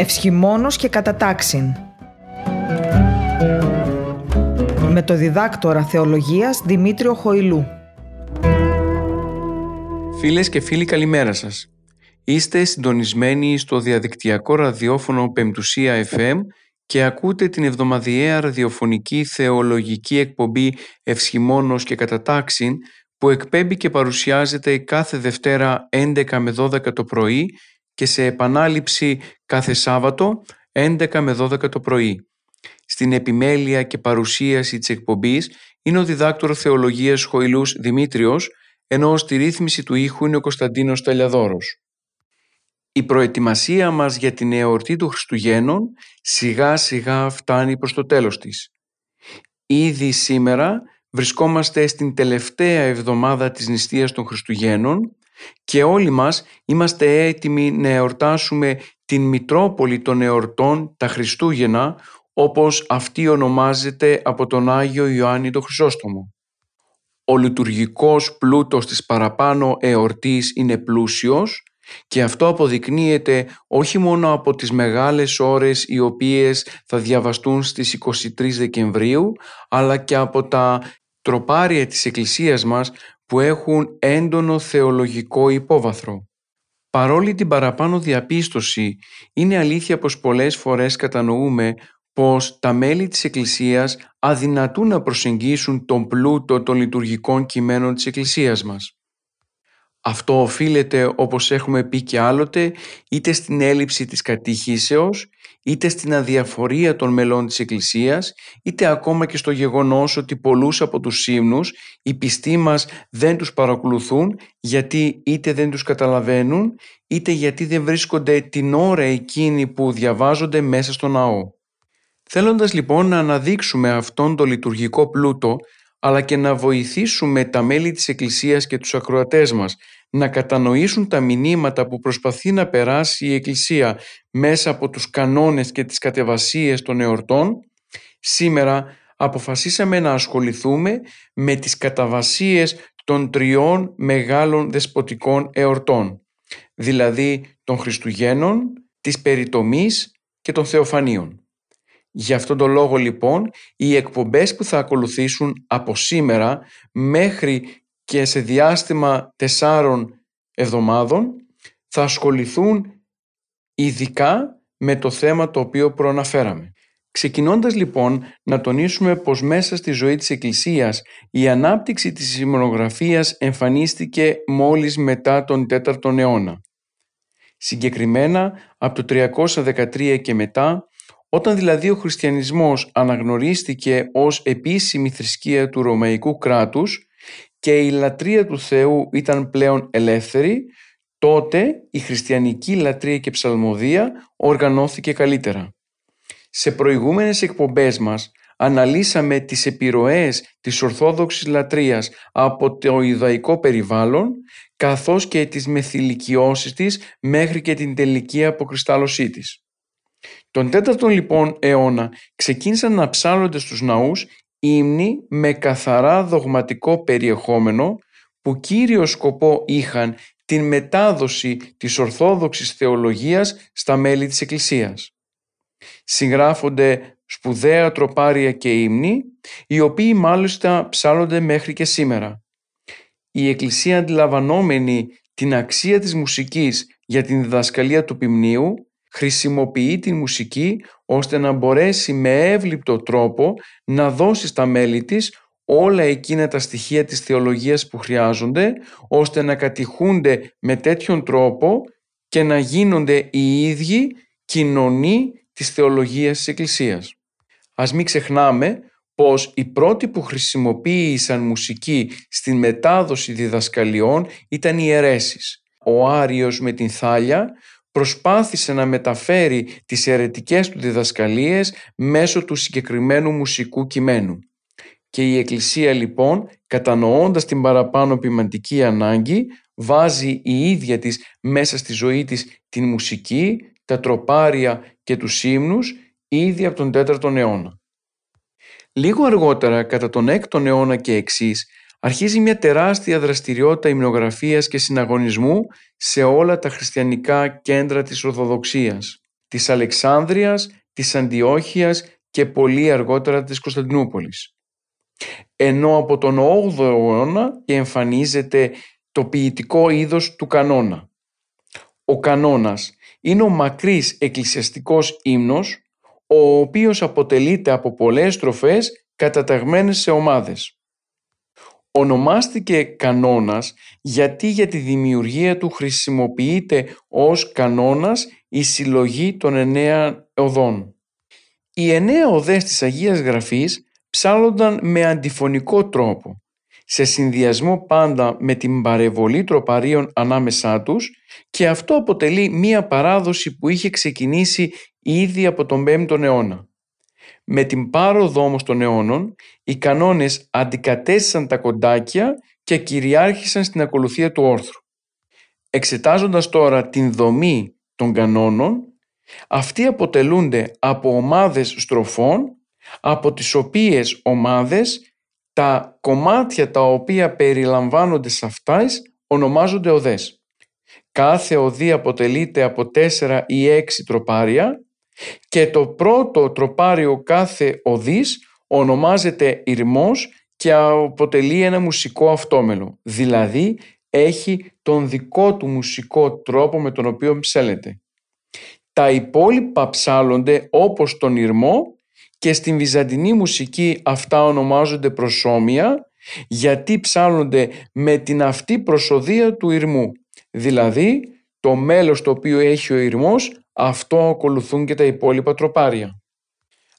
Ευσχημόνος και κατατάξιν. Με το διδάκτορα θεολογίας Δημήτριο Χοηλού. Φίλες και φίλοι καλημέρα σας. Είστε συντονισμένοι στο διαδικτυακό ραδιόφωνο Πεμπτουσία FM και ακούτε την εβδομαδιαία ραδιοφωνική θεολογική εκπομπή Ευσχημόνος και Κατατάξιν που εκπέμπει και παρουσιάζεται κάθε Δευτέρα 11 με 12 το πρωί και σε επανάληψη κάθε Σάββατο 11 με 12 το πρωί. Στην επιμέλεια και παρουσίαση της εκπομπής είναι ο διδάκτορ θεολογίας Χοηλούς Δημήτριος, ενώ στη ρύθμιση του ήχου είναι ο Κωνσταντίνος Ταλιαδόρος. Η προετοιμασία μας για την εορτή του Χριστουγέννων σιγά σιγά φτάνει προς το τέλος της. Ήδη σήμερα βρισκόμαστε στην τελευταία εβδομάδα της νηστείας των Χριστουγέννων και όλοι μας είμαστε έτοιμοι να εορτάσουμε την Μητρόπολη των εορτών, τα Χριστούγεννα, όπως αυτή ονομάζεται από τον Άγιο Ιωάννη τον Χρυσόστομο. Ο λειτουργικός πλούτος της παραπάνω εορτής είναι πλούσιος και αυτό αποδεικνύεται όχι μόνο από τις μεγάλες ώρες οι οποίες θα διαβαστούν στις 23 Δεκεμβρίου, αλλά και από τα τροπάρια της Εκκλησίας μας που έχουν έντονο θεολογικό υπόβαθρο. Παρόλη την παραπάνω διαπίστωση, είναι αλήθεια πως πολλές φορές κατανοούμε πως τα μέλη της Εκκλησίας αδυνατούν να προσεγγίσουν τον πλούτο των λειτουργικών κειμένων της Εκκλησίας μας. Αυτό οφείλεται, όπως έχουμε πει και άλλοτε, είτε στην έλλειψη της κατήχησεως, είτε στην αδιαφορία των μελών της Εκκλησίας, είτε ακόμα και στο γεγονός ότι πολλούς από τους ύμνους οι πιστοί μας δεν τους παρακολουθούν γιατί είτε δεν τους καταλαβαίνουν, είτε γιατί δεν βρίσκονται την ώρα εκείνη που διαβάζονται μέσα στο ναό. Θέλοντας λοιπόν να αναδείξουμε αυτόν τον λειτουργικό πλούτο, αλλά και να βοηθήσουμε τα μέλη της Εκκλησίας και τους ακροατές μας να κατανοήσουν τα μηνύματα που προσπαθεί να περάσει η Εκκλησία μέσα από τους κανόνες και τις κατεβασίες των εορτών, σήμερα αποφασίσαμε να ασχοληθούμε με τις καταβασίες των τριών μεγάλων δεσποτικών εορτών, δηλαδή των Χριστουγέννων, της Περιτομής και των Θεοφανίων. Γι' αυτόν τον λόγο λοιπόν οι εκπομπές που θα ακολουθήσουν από σήμερα μέχρι και σε διάστημα τεσσάρων εβδομάδων θα ασχοληθούν ειδικά με το θέμα το οποίο προαναφέραμε. Ξεκινώντας λοιπόν να τονίσουμε πως μέσα στη ζωή της Εκκλησίας η ανάπτυξη της ημονογραφίας εμφανίστηκε μόλις μετά τον 4ο αιώνα. Συγκεκριμένα από το 313 και μετά όταν δηλαδή ο χριστιανισμός αναγνωρίστηκε ως επίσημη θρησκεία του Ρωμαϊκού κράτους και η λατρεία του Θεού ήταν πλέον ελεύθερη, τότε η χριστιανική λατρεία και ψαλμοδία οργανώθηκε καλύτερα. Σε προηγούμενες εκπομπές μας αναλύσαμε τις επιρροές της Ορθόδοξης λατρείας από το Ιδαϊκό περιβάλλον καθώς και τις μεθυλικιώσεις της μέχρι και την τελική αποκριστάλλωσή της. Τον 4ο λοιπόν αιώνα ξεκίνησαν να ψάλλονται στους ναούς ύμνοι με καθαρά δογματικό περιεχόμενο που κύριο σκοπό είχαν την μετάδοση της Ορθόδοξης θεολογίας στα μέλη της Εκκλησίας. Συγγράφονται σπουδαία τροπάρια και ύμνοι, οι οποίοι μάλιστα ψάλλονται μέχρι και σήμερα. Η Εκκλησία αντιλαμβανόμενη την αξία της μουσικής για την διδασκαλία του ποιμνίου χρησιμοποιεί την μουσική ώστε να μπορέσει με εύληπτο τρόπο να δώσει στα μέλη της όλα εκείνα τα στοιχεία της θεολογίας που χρειάζονται ώστε να κατηχούνται με τέτοιον τρόπο και να γίνονται οι ίδιοι κοινωνοί της θεολογίας της Εκκλησίας. Ας μην ξεχνάμε πως οι πρώτοι που χρησιμοποίησαν μουσική στην μετάδοση διδασκαλιών ήταν οι αιρέσεις. Ο Άριος με την Θάλια προσπάθησε να μεταφέρει τις αιρετικές του διδασκαλίες μέσω του συγκεκριμένου μουσικού κειμένου. Και η Εκκλησία λοιπόν, κατανοώντας την παραπάνω ποιμαντική ανάγκη, βάζει η ίδια της μέσα στη ζωή της την μουσική, τα τροπάρια και τους ύμνους ήδη από τον 4ο αιώνα. Λίγο αργότερα, κατά τον 6ο αιώνα και εξής, αρχίζει μια τεράστια δραστηριότητα υμνογραφίας και συναγωνισμού σε όλα τα χριστιανικά κέντρα της Ορθοδοξίας. της Αλεξάνδρειας, της Αντιόχειας και πολύ αργότερα της Κωνσταντινούπολης. Ενώ από τον 8ο αιώνα και εμφανίζεται το ποιητικό είδος του κανόνα. Ο κανόνας είναι ο μακρύς εκκλησιαστικός ύμνος, ο οποίος αποτελείται από πολλές στροφές καταταγμένες σε ομάδες. Ονομάστηκε κανόνας γιατί για τη δημιουργία του χρησιμοποιείται ως κανόνας η συλλογή των εννέα οδών. Οι εννέα οδές της Αγίας Γραφής ψάλλονταν με αντιφωνικό τρόπο, σε συνδυασμό πάντα με την παρεβολή τροπαρίων ανάμεσά τους και αυτό αποτελεί μία παράδοση που είχε ξεκινήσει ήδη από τον 5ο αιώνα. Με την πάροδο όμως των αιώνων, οι κανόνες αντικατέστησαν τα κοντάκια και κυριάρχησαν στην ακολουθία του όρθρου. Εξετάζοντας τώρα την δομή των κανόνων, αυτοί αποτελούνται από ομάδες στροφών, από τις οποίες ομάδες τα κομμάτια τα οποία περιλαμβάνονται σε αυτές ονομάζονται οδές. Κάθε οδή αποτελείται από τέσσερα ή έξι τροπάρια και το πρώτο τροπάριο κάθε οδής ονομάζεται ηρμός και αποτελεί ένα μουσικό αυτόμελο, δηλαδή έχει τον δικό του μουσικό τρόπο με τον οποίο ψέλεται. Τα υπόλοιπα ψάλλονται όπως τον ηρμό και στην βυζαντινή μουσική αυτά ονομάζονται προσώμια γιατί ψάλλονται με την αυτή προσοδεία του ηρμού. Δηλαδή το μέλος το οποίο έχει ο ηρμός αυτό ακολουθούν και τα υπόλοιπα τροπάρια.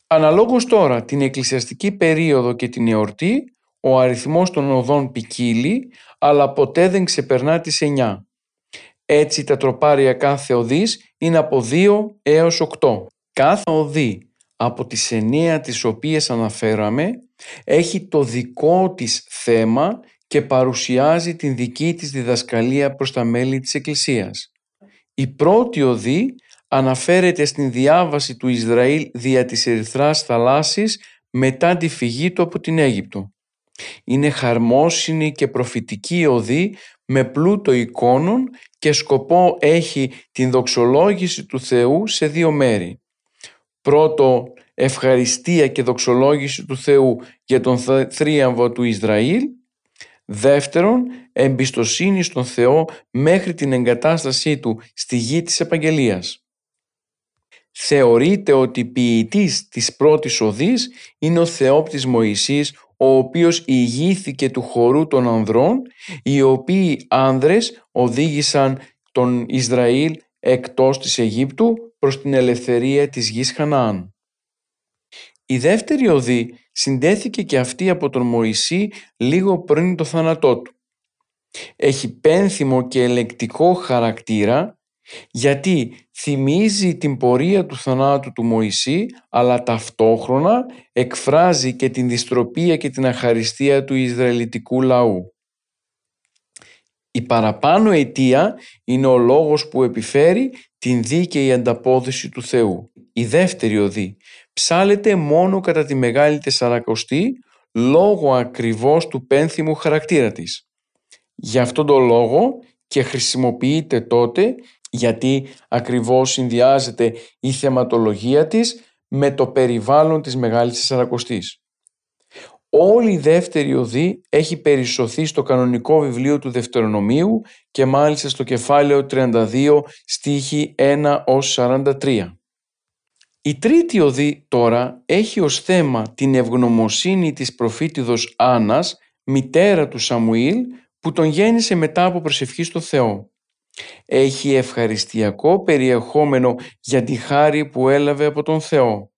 Αναλόγως τώρα την εκκλησιαστική περίοδο και την εορτή, ο αριθμός των οδών ποικίλει, αλλά ποτέ δεν ξεπερνά τις 9. Έτσι τα τροπάρια κάθε οδής είναι από 2 έως 8. Κάθε οδή από τις 9 τις οποίες αναφέραμε έχει το δικό της θέμα και παρουσιάζει την δική της διδασκαλία προς τα μέλη της Εκκλησίας. Η πρώτη οδή αναφέρεται στην διάβαση του Ισραήλ δια της Ερυθράς θαλάσσης μετά τη φυγή του από την Αίγυπτο. Είναι χαρμόσυνη και προφητική οδή με πλούτο εικόνων και σκοπό έχει την δοξολόγηση του Θεού σε δύο μέρη. Πρώτο, ευχαριστία και δοξολόγηση του Θεού για τον θρίαμβο του Ισραήλ. Δεύτερον, εμπιστοσύνη στον Θεό μέχρι την εγκατάστασή του στη γη της Επαγγελίας. Θεωρείται ότι ποιητής της πρώτης οδής είναι ο Θεόπτης Μωυσής, ο οποίος ηγήθηκε του χορού των ανδρών, οι οποίοι άνδρες οδήγησαν τον Ισραήλ εκτός της Αιγύπτου προς την ελευθερία της γης Χαναάν. Η δεύτερη οδή συντέθηκε και αυτή από τον Μωυσή λίγο πριν το θάνατό του. Έχει πένθυμο και ελεκτικό χαρακτήρα γιατί θυμίζει την πορεία του θανάτου του Μωυσή αλλά ταυτόχρονα εκφράζει και την δυστροπία και την αχαριστία του Ισραηλιτικού λαού. Η παραπάνω αιτία είναι ο λόγος που επιφέρει την δίκαιη ανταπόδοση του Θεού. Η δεύτερη οδή ψάλεται μόνο κατά τη Μεγάλη Τεσσαρακοστή λόγω ακριβώς του πένθυμου χαρακτήρα της. Γι' αυτόν τον λόγο και χρησιμοποιείται τότε γιατί ακριβώς συνδυάζεται η θεματολογία της με το περιβάλλον της Μεγάλης Τεσσαρακοστής. Όλη η δεύτερη οδή έχει περισσωθεί στο κανονικό βιβλίο του Δευτερονομίου και μάλιστα στο κεφάλαιο 32 στίχη 1 ως 43. Η τρίτη οδή τώρα έχει ως θέμα την ευγνωμοσύνη της προφήτηδος Άννας, μητέρα του Σαμουήλ, που τον γέννησε μετά από προσευχή στο Θεό. Έχει ευχαριστιακό περιεχόμενο για τη χάρη που έλαβε από τον Θεό.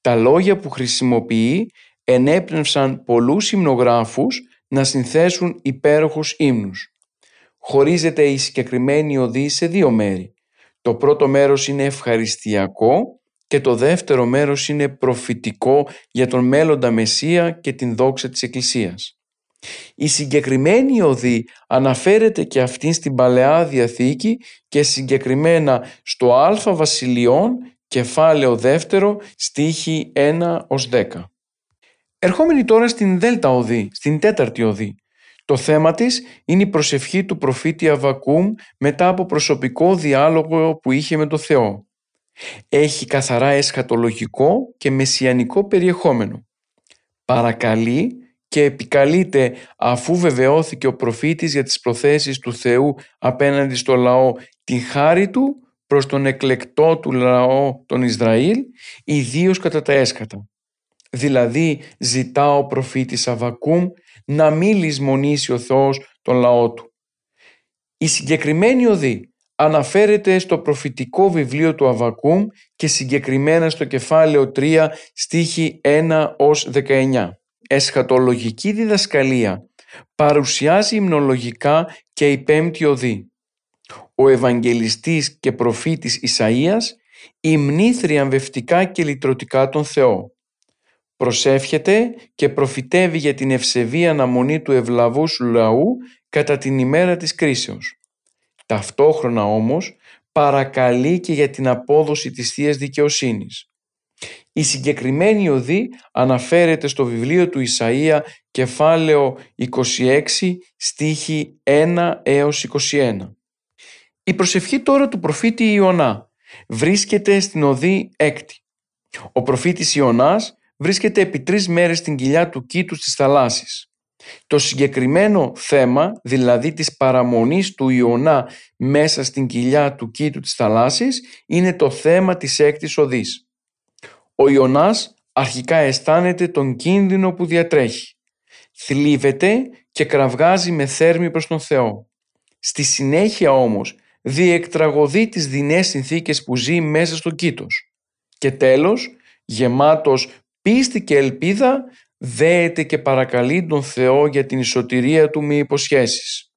Τα λόγια που χρησιμοποιεί ενέπνευσαν πολλούς υμνογράφους να συνθέσουν υπέροχους ύμνους. Χωρίζεται η συγκεκριμένη οδή σε δύο μέρη. Το πρώτο μέρος είναι ευχαριστιακό και το δεύτερο μέρος είναι προφητικό για τον μέλλοντα Μεσσία και την δόξα της Εκκλησίας. Η συγκεκριμένη οδή αναφέρεται και αυτήν στην Παλαιά Διαθήκη και συγκεκριμένα στο Α Βασιλειών κεφάλαιο δεύτερο στίχη 1 ως 10. Ερχόμενοι τώρα στην Δέλτα Οδή, στην τέταρτη οδή. Το θέμα της είναι η προσευχή του προφήτη Αβακούμ μετά από προσωπικό διάλογο που είχε με το Θεό. Έχει καθαρά εσχατολογικό και μεσιανικό περιεχόμενο. Παρακαλεί και επικαλείται αφού βεβαιώθηκε ο προφήτης για τις προθέσεις του Θεού απέναντι στο λαό την χάρη του προς τον εκλεκτό του λαό τον Ισραήλ, ιδίως κατά τα έσκατα. Δηλαδή ζητά ο προφήτης Αβακούμ να μην λησμονήσει ο Θεός τον λαό του. Η συγκεκριμένη οδή αναφέρεται στο προφητικό βιβλίο του Αβακούμ και συγκεκριμένα στο κεφάλαιο 3 στίχη 1 ως 19. Εσχατολογική διδασκαλία παρουσιάζει υμνολογικά και η πέμπτη οδή. Ο Ευαγγελιστής και προφήτης Ισαΐας υμνεί θριαμβευτικά και λυτρωτικά τον Θεό. Προσεύχεται και προφητεύει για την ευσεβή αναμονή του ευλαβούς σου λαού κατά την ημέρα της κρίσεως. Ταυτόχρονα όμως παρακαλεί και για την απόδοση της θείας Δικαιοσύνης. Η συγκεκριμένη οδή αναφέρεται στο βιβλίο του Ισαΐα κεφάλαιο 26 στίχη 1 έως 21. Η προσευχή τώρα του προφήτη Ιωνά βρίσκεται στην οδή 6. Ο προφήτης Ιωνάς βρίσκεται επί τρεις μέρες στην κοιλιά του κήτου της θαλάσσης. Το συγκεκριμένο θέμα, δηλαδή της παραμονής του Ιωνά μέσα στην κοιλιά του κήτου της θαλάσσης, είναι το θέμα της έκτης οδής. Ο Ιωνάς αρχικά αισθάνεται τον κίνδυνο που διατρέχει. Θλίβεται και κραυγάζει με θέρμη προς τον Θεό. Στη συνέχεια όμως διεκτραγωδεί τις δεινές συνθήκες που ζει μέσα στο κήτος. Και τέλος, γεμάτος πίστη και ελπίδα, δέεται και παρακαλεί τον Θεό για την ισοτηρία του με υποσχέσεις.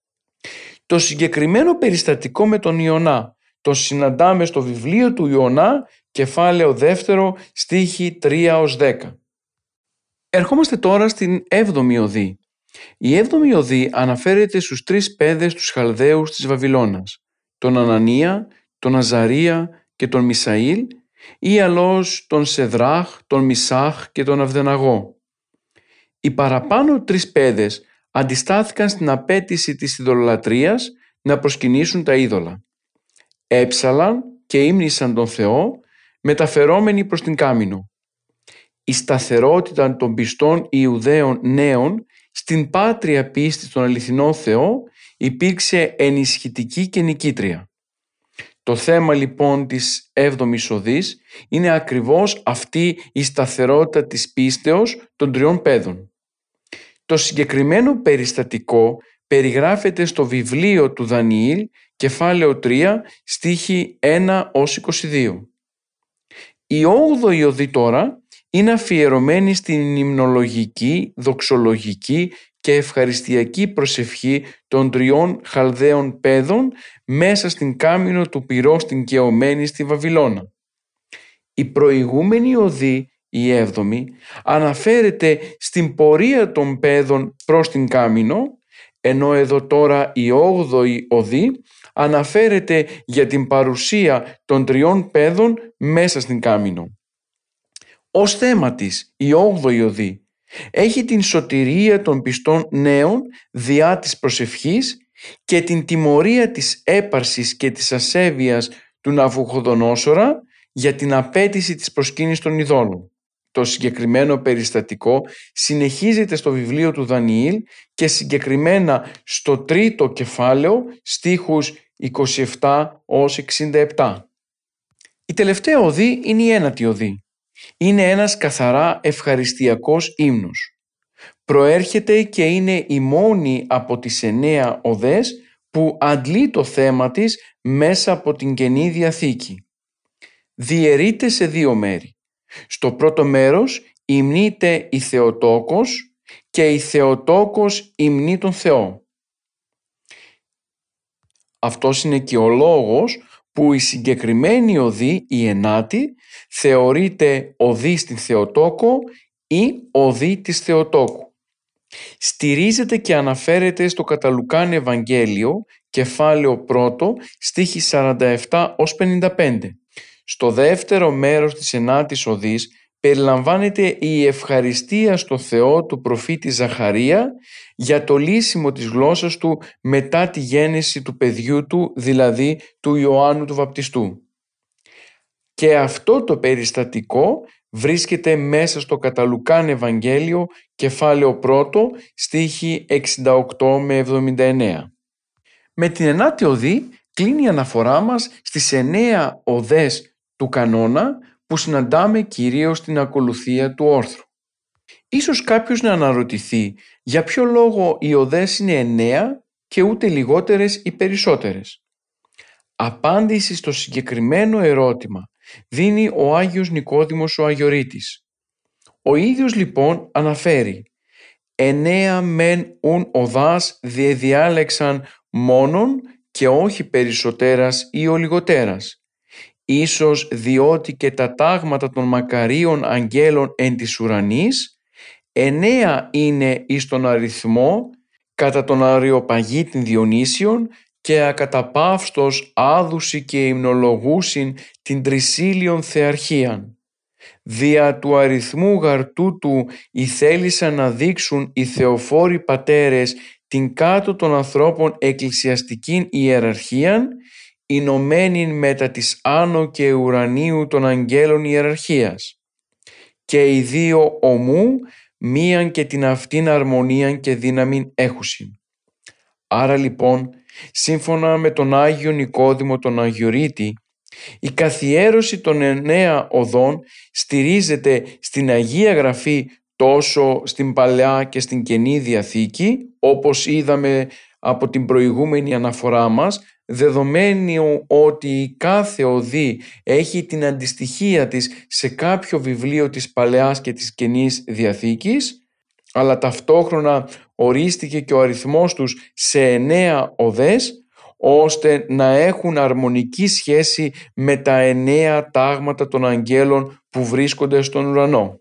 Το συγκεκριμένο περιστατικό με τον Ιωνά το συναντάμε στο βιβλίο του Ιωνά κεφάλαιο δεύτερο στίχη 3 ως 10. Ερχόμαστε τώρα στην 7η οδή. Η 7η οδή αναφέρεται στους τρεις παιδες τους Χαλδαίους της Βαβυλώνας, τον Ανανία, τον Αζαρία και τον Μισαήλ ή αλλώς τον Σεδράχ, τον Μισάχ και τον Αυδεναγό. Οι παραπάνω τρεις παιδες αντιστάθηκαν στην απέτηση της ειδωλολατρίας να προσκυνήσουν τα είδωλα. Έψαλαν και ύμνησαν τον Θεό μεταφερόμενοι προς την Κάμινο. Η σταθερότητα των πιστών Ιουδαίων νέων στην πάτρια πίστη στον αληθινό Θεό υπήρξε ενισχυτική και νικήτρια. Το θέμα λοιπόν της 7ης οδής είναι ακριβώς αυτή η σταθερότητα της πίστεως των τριών παιδών. Το συγκεκριμένο περιστατικό περιγράφεται στο βιβλίο του Δανιήλ κεφάλαιο 3 στίχη 1 ως 22. Η 8η οδή τώρα είναι αφιερωμένη στην υμνολογική, δοξολογική και ευχαριστιακή προσευχή των τριών Χαλδαίων παιδών μέσα στην κάμινο του πυρός στην Κεωμένη στη Βαβυλώνα. Η προηγούμενη οδή, η έβδομη, αναφέρεται στην πορεία των παιδών προς την κάμινο, ενώ εδώ τώρα η όγδοη οδή αναφέρεται για την παρουσία των τριών παιδών μέσα στην κάμινο. Ως θέμα της, η όγδοη οδή έχει την σωτηρία των πιστών νέων διά της προσευχής και την τιμωρία της έπαρσης και της ασέβειας του Ναβουχοδονόσορα για την απέτηση της προσκύνησης των ειδόλων. Το συγκεκριμένο περιστατικό συνεχίζεται στο βιβλίο του Δανιήλ και συγκεκριμένα στο τρίτο κεφάλαιο στίχους 27 ως 67. Η τελευταία οδή είναι η ένατη οδή είναι ένας καθαρά ευχαριστιακός ύμνος. Προέρχεται και είναι η μόνη από τις εννέα οδές που αντλεί το θέμα της μέσα από την Καινή Διαθήκη. Διαιρείται σε δύο μέρη. Στο πρώτο μέρος υμνείται η Θεοτόκος και η Θεοτόκος υμνεί τον Θεό. Αυτός είναι και ο λόγος που η συγκεκριμένη οδή, η ενάτη, θεωρείται οδή στην Θεοτόκο ή οδή της Θεοτόκου. Στηρίζεται και αναφέρεται στο Καταλουκάν Ευαγγέλιο, κεφάλαιο 1, στίχη 47 ως 55. Στο δεύτερο μέρος της ενάτης οδής περιλαμβάνεται η ευχαριστία στο Θεό του προφήτη Ζαχαρία για το λύσιμο της γλώσσας του μετά τη γέννηση του παιδιού του, δηλαδή του Ιωάννου του Βαπτιστού. και αυτό το περιστατικό βρίσκεται μέσα στο Καταλουκάν Ευαγγέλιο κεφάλαιο 1 στίχη 68 με 79. Με την ενάτη οδή κλείνει η αναφορά μας στις εννέα οδές του κανόνα που συναντάμε κυρίως στην ακολουθία του όρθρου. Ίσως κάποιος να αναρωτηθεί για ποιο λόγο οι οδές είναι εννέα και ούτε λιγότερες ή περισσότερες. Απάντηση στο συγκεκριμένο ερώτημα δίνει ο Άγιος Νικόδημος ο Αγιορείτης. Ο ίδιος λοιπόν αναφέρει «Εννέα μεν ουν οδάς διεδιάλεξαν μόνον και όχι περισσότερας ή ο λιγότερας. Ίσως διότι και τα τάγματα των μακαρίων αγγέλων εν της ουρανής εννέα είναι εις τον αριθμό κατά τον αριοπαγίτην Διονύσιον και ακαταπαύστος άδουση και υμνολογούσιν την τρισίλιον θεαρχίαν. Δια του αριθμού γαρτού του θέλησαν να δείξουν οι θεοφόροι πατέρες την κάτω των ανθρώπων εκκλησιαστικήν ιεραρχίαν, ενωμένη μετά της άνω και ουρανίου των αγγέλων ιεραρχίας. Και οι δύο ομού μίαν και την αυτήν αρμονίαν και δύναμην έχουσιν. Άρα λοιπόν, σύμφωνα με τον Άγιο Νικόδημο τον Αγιορείτη, η καθιέρωση των εννέα οδών στηρίζεται στην Αγία Γραφή τόσο στην Παλαιά και στην Καινή Διαθήκη, όπως είδαμε από την προηγούμενη αναφορά μας, δεδομένου ότι κάθε οδή έχει την αντιστοιχία της σε κάποιο βιβλίο της Παλαιάς και της Καινής Διαθήκης, αλλά ταυτόχρονα ορίστηκε και ο αριθμός τους σε εννέα οδές, ώστε να έχουν αρμονική σχέση με τα εννέα τάγματα των αγγέλων που βρίσκονται στον ουρανό.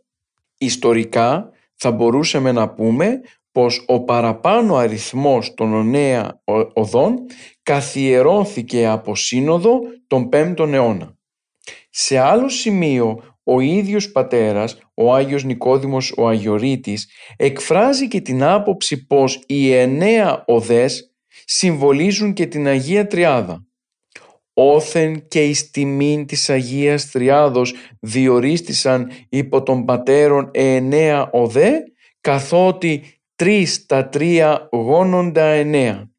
Ιστορικά θα μπορούσαμε να πούμε πως ο παραπάνω αριθμός των νέα οδών καθιερώθηκε από σύνοδο τον 5ο αιώνα. Σε άλλο σημείο ο ίδιος πατέρας, ο Άγιος Νικόδημος ο Αγιορείτης, εκφράζει και την άποψη πως οι εννέα οδές συμβολίζουν και την Αγία Τριάδα. Όθεν και εις τιμήν της Αγίας Τριάδος διορίστησαν υπό των πατέρων εννέα οδέ, καθότι τρεις τα τρία γόνοντα εννέα.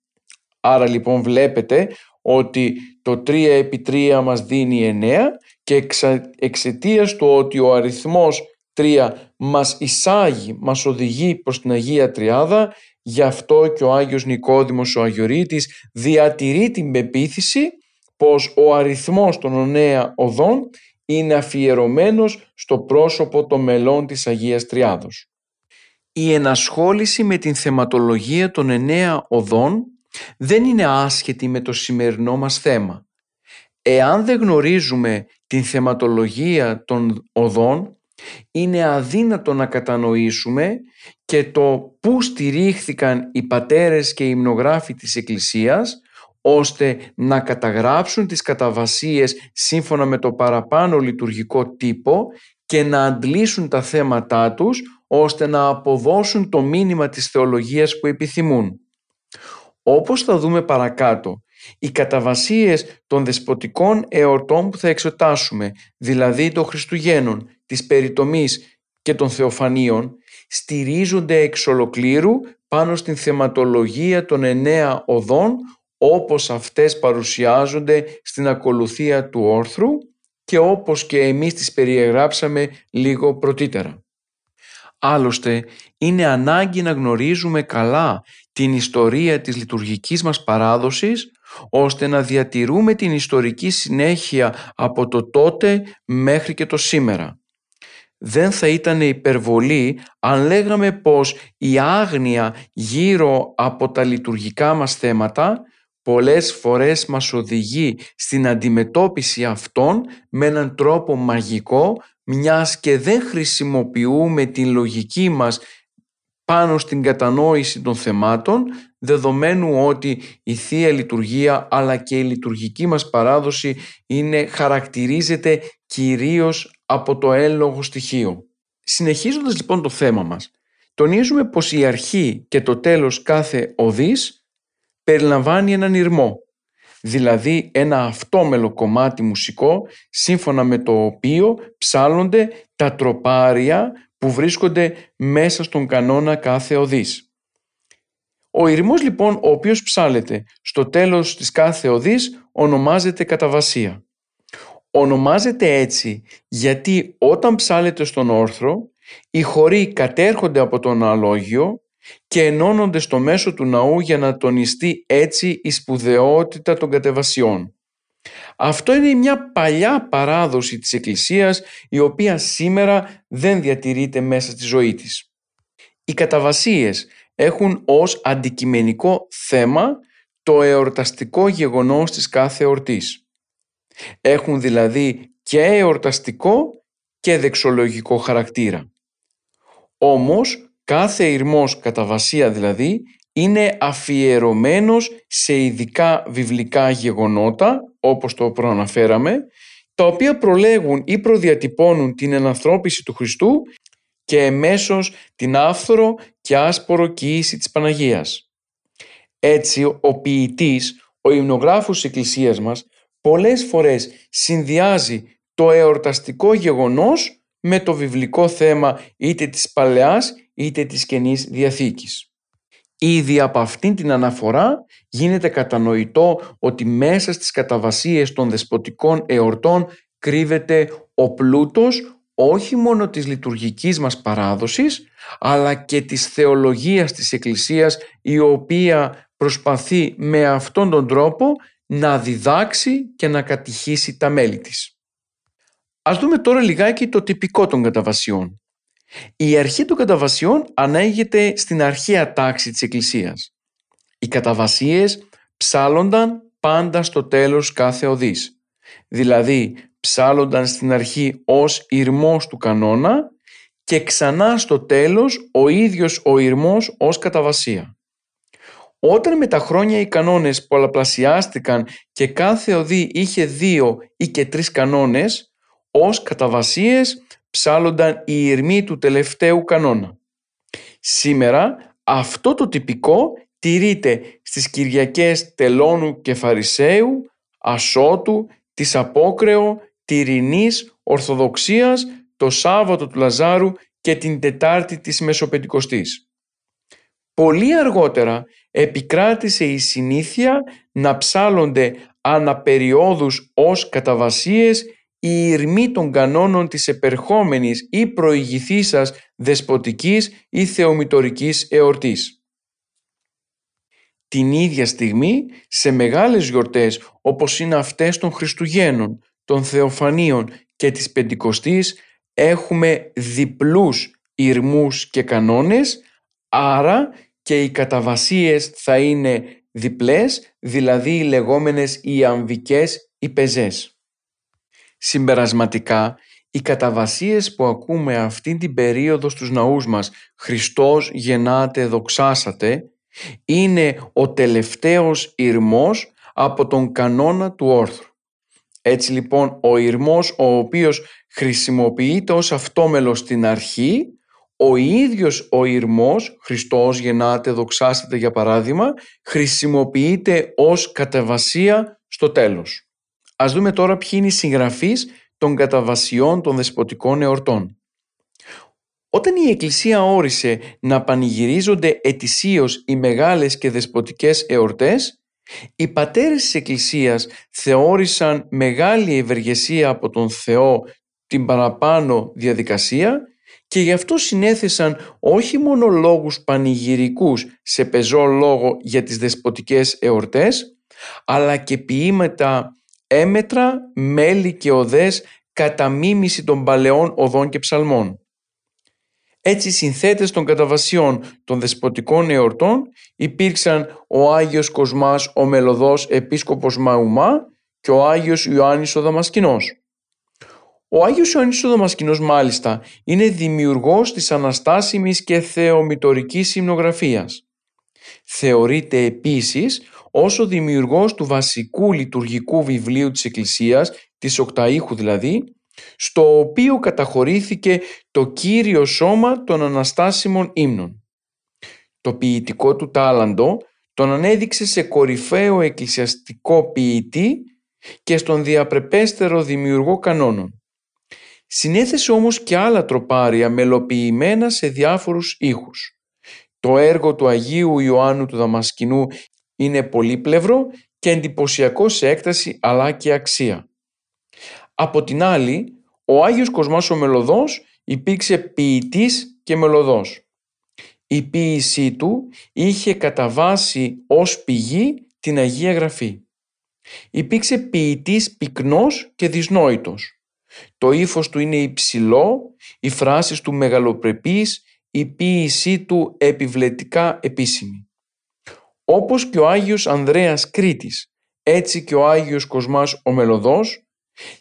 Άρα λοιπόν βλέπετε ότι το 3 επί 3 μας δίνει 9 και εξα, εξαιτίας του ότι ο αριθμός 3 μας εισάγει, μας οδηγεί προς την Αγία Τριάδα, γι' αυτό και ο Άγιος Νικόδημος ο Αγιορείτης διατηρεί την πεποίθηση πως ο αριθμός των 9 οδών είναι αφιερωμένος στο πρόσωπο των μελών της Αγίας Τριάδος. Η ενασχόληση με την θεματολογία των εννέα οδών δεν είναι άσχετη με το σημερινό μας θέμα. Εάν δεν γνωρίζουμε την θεματολογία των οδών, είναι αδύνατο να κατανοήσουμε και το πού στηρίχθηκαν οι πατέρες και οι υμνογράφοι της Εκκλησίας, ώστε να καταγράψουν τις καταβασίες σύμφωνα με το παραπάνω λειτουργικό τύπο και να αντλήσουν τα θέματά τους ώστε να αποδώσουν το μήνυμα της θεολογίας που επιθυμούν. Όπως θα δούμε παρακάτω, οι καταβασίες των δεσποτικών εορτών που θα εξετάσουμε, δηλαδή των Χριστουγέννων, της Περιτομής και των Θεοφανίων, στηρίζονται εξ ολοκλήρου πάνω στην θεματολογία των εννέα οδών όπως αυτές παρουσιάζονται στην ακολουθία του όρθρου και όπως και εμείς τις περιεγράψαμε λίγο πρωτήτερα. Άλλωστε, είναι ανάγκη να γνωρίζουμε καλά την ιστορία της λειτουργικής μας παράδοσης, ώστε να διατηρούμε την ιστορική συνέχεια από το τότε μέχρι και το σήμερα. Δεν θα ήταν υπερβολή αν λέγαμε πως η άγνοια γύρω από τα λειτουργικά μας θέματα πολλές φορές μας οδηγεί στην αντιμετώπιση αυτών με έναν τρόπο μαγικό μιας και δεν χρησιμοποιούμε την λογική μας πάνω στην κατανόηση των θεμάτων δεδομένου ότι η Θεία Λειτουργία αλλά και η λειτουργική μας παράδοση είναι, χαρακτηρίζεται κυρίως από το έλογο στοιχείο. Συνεχίζοντας λοιπόν το θέμα μας, τονίζουμε πως η αρχή και το τέλος κάθε οδής περιλαμβάνει έναν ηρμό. δηλαδή ένα αυτόμελο κομμάτι μουσικό σύμφωνα με το οποίο ψάλλονται τα τροπάρια που βρίσκονται μέσα στον κανόνα κάθε οδής. Ο ηρμός λοιπόν ο οποίος ψάλεται στο τέλος της κάθε οδής ονομάζεται καταβασία. Ονομάζεται έτσι γιατί όταν ψάλεται στον όρθρο οι χωροί κατέρχονται από τον αλόγιο και ενώνονται στο μέσο του ναού για να τονιστεί έτσι η σπουδαιότητα των κατεβασιών. Αυτό είναι μια παλιά παράδοση της Εκκλησίας η οποία σήμερα δεν διατηρείται μέσα στη ζωή της. Οι καταβασίες έχουν ως αντικειμενικό θέμα το εορταστικό γεγονός της κάθε εορτής. Έχουν δηλαδή και εορταστικό και δεξολογικό χαρακτήρα. Όμως κάθε ηρμός κατά βασία δηλαδή είναι αφιερωμένος σε ειδικά βιβλικά γεγονότα όπως το προαναφέραμε τα οποία προλέγουν ή προδιατυπώνουν την ενανθρώπιση του Χριστού και εμέσως την άφθορο και άσπορο κοίηση της Παναγίας. Έτσι ο ποιητής, ο υμνογράφος της Εκκλησίας μας πολλές φορές συνδυάζει το εορταστικό γεγονός με το βιβλικό θέμα είτε της Παλαιάς είτε της Καινής Διαθήκης. Ήδη από αυτήν την αναφορά γίνεται κατανοητό ότι μέσα στις καταβασίες των δεσποτικών εορτών κρύβεται ο πλούτος όχι μόνο της λειτουργικής μας παράδοσης αλλά και της θεολογίας της Εκκλησίας η οποία προσπαθεί με αυτόν τον τρόπο να διδάξει και να κατηχήσει τα μέλη της. Ας δούμε τώρα λιγάκι το τυπικό των καταβασιών. Η αρχή των καταβασιών ανέγεται στην αρχαία τάξη της Εκκλησίας. Οι καταβασίες ψάλλονταν πάντα στο τέλος κάθε οδής. Δηλαδή ψάλλονταν στην αρχή ως ηρμός του κανόνα και ξανά στο τέλος ο ίδιος ο ηρμός ως καταβασία. Όταν με τα χρόνια οι κανόνες πολλαπλασιάστηκαν και κάθε οδή είχε δύο ή και τρεις κανόνες, ως καταβασίες ψάλλονταν οι ηρμοί του τελευταίου κανόνα. Σήμερα αυτό το τυπικό τηρείται στις Κυριακές Τελώνου και Φαρισαίου, Ασώτου, της Απόκρεο, Τυρινής, Ορθοδοξίας, το Σάββατο του Λαζάρου και την Τετάρτη της Μεσοπεντηκοστής. Πολύ αργότερα επικράτησε η συνήθεια να ψάλλονται αναπεριόδους ως καταβασίες η ηρμή των κανόνων της επερχόμενης ή προηγηθήσας δεσποτικής ή θεομητορικής εορτής. Την ίδια στιγμή σε μεγάλες γιορτές όπως είναι αυτές των Χριστουγέννων, των Θεοφανίων και της Πεντηκοστής έχουμε διπλούς ηρμούς και κανόνες, άρα και οι καταβασίες θα είναι διπλές, δηλαδή οι λεγόμενες ιαμβικές ή πεζές. Συμπερασματικά, οι καταβασίες που ακούμε αυτή την περίοδο στους ναούς μας «Χριστός γεννάτε δοξάσατε» είναι ο τελευταίος ηρμός από τον κανόνα του όρθρου. Έτσι λοιπόν ο ηρμός ο οποίος χρησιμοποιείται ως αυτόμελος στην αρχή, ο ίδιος ο ηρμός, Χριστός γεννάτε δοξάσατε για παράδειγμα, χρησιμοποιείται ως καταβασία στο τέλος. Ας δούμε τώρα ποιοι είναι οι συγγραφείς των καταβασιών των δεσποτικών εορτών. Όταν η Εκκλησία όρισε να πανηγυρίζονται ετησίως οι μεγάλες και δεσποτικές εορτές, οι πατέρες της Εκκλησίας θεώρησαν μεγάλη ευεργεσία από τον Θεό την παραπάνω διαδικασία και γι' αυτό συνέθεσαν όχι μόνο λόγους πανηγυρικούς σε πεζό λόγο για τις δεσποτικές εορτές, αλλά και ποίηματα έμετρα, μέλη και οδές κατά μίμηση των παλαιών οδών και ψαλμών. Έτσι οι συνθέτες των καταβασιών των δεσποτικών εορτών υπήρξαν ο Άγιος Κοσμάς ο Μελωδός Επίσκοπος Μαουμά και ο Άγιος Ιωάννης ο Δαμασκηνός. Ο Άγιος Ιωάννης ο Δαμασκηνός μάλιστα είναι δημιουργός της αναστάσιμης και θεομητορικής υμνογραφίας. Θεωρείται επίσης ως ο δημιουργός του βασικού λειτουργικού βιβλίου της Εκκλησίας, της Οκταήχου δηλαδή, στο οποίο καταχωρήθηκε το κύριο σώμα των αναστάσιμων ύμνων. Το ποιητικό του τάλαντο τον ανέδειξε σε κορυφαίο εκκλησιαστικό ποιητή και στον διαπρεπέστερο δημιουργό κανόνων. Συνέθεσε όμως και άλλα τροπάρια μελοποιημένα σε διάφορους ήχους. Το έργο του Αγίου Ιωάννου του Δαμασκηνού είναι πολύπλευρο και εντυπωσιακό σε έκταση αλλά και αξία. Από την άλλη, ο Άγιος Κοσμάς ο Μελωδός υπήρξε ποιητής και μελωδός. Η ποίησή του είχε κατά βάση ως πηγή την Αγία Γραφή. Υπήρξε ποιητής πυκνός και δυσνόητος. Το ύφος του είναι υψηλό, οι φράσεις του μεγαλοπρεπείς, η ποίησή του επιβλετικά επίσημη. Όπως και ο Άγιος Ανδρέας Κρήτης, έτσι και ο Άγιος Κοσμάς ο Μελωδός,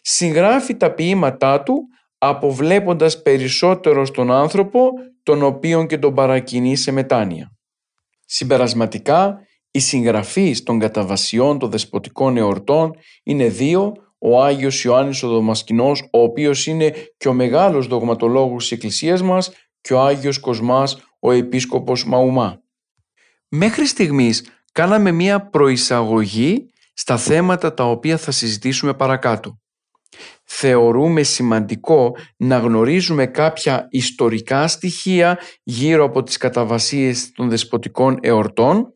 συγγράφει τα ποίηματά του αποβλέποντας περισσότερο στον άνθρωπο τον οποίον και τον παρακινεί σε μετάνοια. Συμπερασματικά, οι συγγραφείς των καταβασιών των δεσποτικών εορτών είναι δύο, ο Άγιος Ιωάννης ο Δομασκηνός, ο οποίος είναι και ο μεγάλος δογματολόγος της Εκκλησίας μας και ο Άγιος Κοσμάς, ο Επίσκοπος Μαουμά. Μέχρι στιγμής κάναμε μία προεισαγωγή στα θέματα τα οποία θα συζητήσουμε παρακάτω. Θεωρούμε σημαντικό να γνωρίζουμε κάποια ιστορικά στοιχεία γύρω από τις καταβασίες των δεσποτικών εορτών,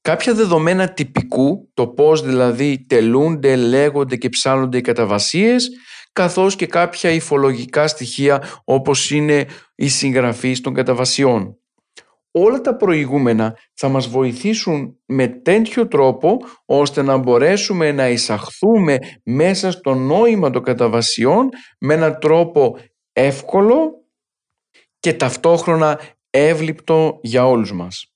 κάποια δεδομένα τυπικού, το πώς δηλαδή τελούνται, λέγονται και ψάλλονται οι καταβασίες, καθώς και κάποια υφολογικά στοιχεία όπως είναι η συγγραφή των καταβασιών όλα τα προηγούμενα θα μας βοηθήσουν με τέτοιο τρόπο ώστε να μπορέσουμε να εισαχθούμε μέσα στο νόημα των καταβασιών με έναν τρόπο εύκολο και ταυτόχρονα εύληπτο για όλους μας.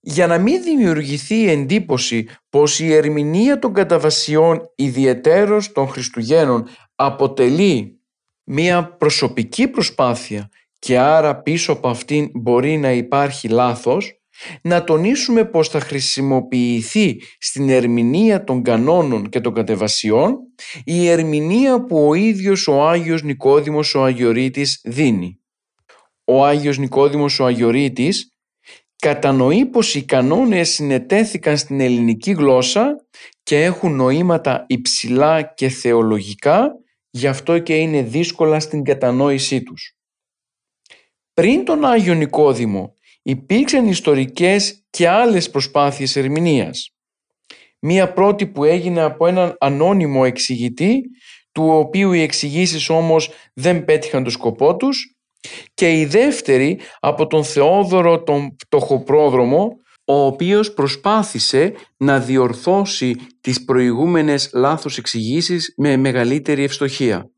Για να μην δημιουργηθεί η εντύπωση πως η ερμηνεία των καταβασιών ιδιαιτέρως των Χριστουγέννων αποτελεί μία προσωπική προσπάθεια και άρα πίσω από αυτήν μπορεί να υπάρχει λάθος, να τονίσουμε πως θα χρησιμοποιηθεί στην ερμηνεία των κανόνων και των κατεβασιών η ερμηνεία που ο ίδιος ο Άγιος Νικόδημος ο Αγιορείτης δίνει. Ο Άγιος Νικόδημος ο Αγιορείτης κατανοεί πως οι κανόνες συνετέθηκαν στην ελληνική γλώσσα και έχουν νοήματα υψηλά και θεολογικά, γι' αυτό και είναι δύσκολα στην κατανόησή τους. Πριν τον Άγιο Νικόδημο υπήρξαν ιστορικές και άλλες προσπάθειες ερμηνείας. Μία πρώτη που έγινε από έναν ανώνυμο εξηγητή, του οποίου οι εξηγήσεις όμως δεν πέτυχαν το σκοπό τους, και η δεύτερη από τον Θεόδωρο τον Πτωχοπρόδρομο, ο οποίος προσπάθησε να διορθώσει τις προηγούμενες λάθος εξηγήσεις με μεγαλύτερη ευστοχία.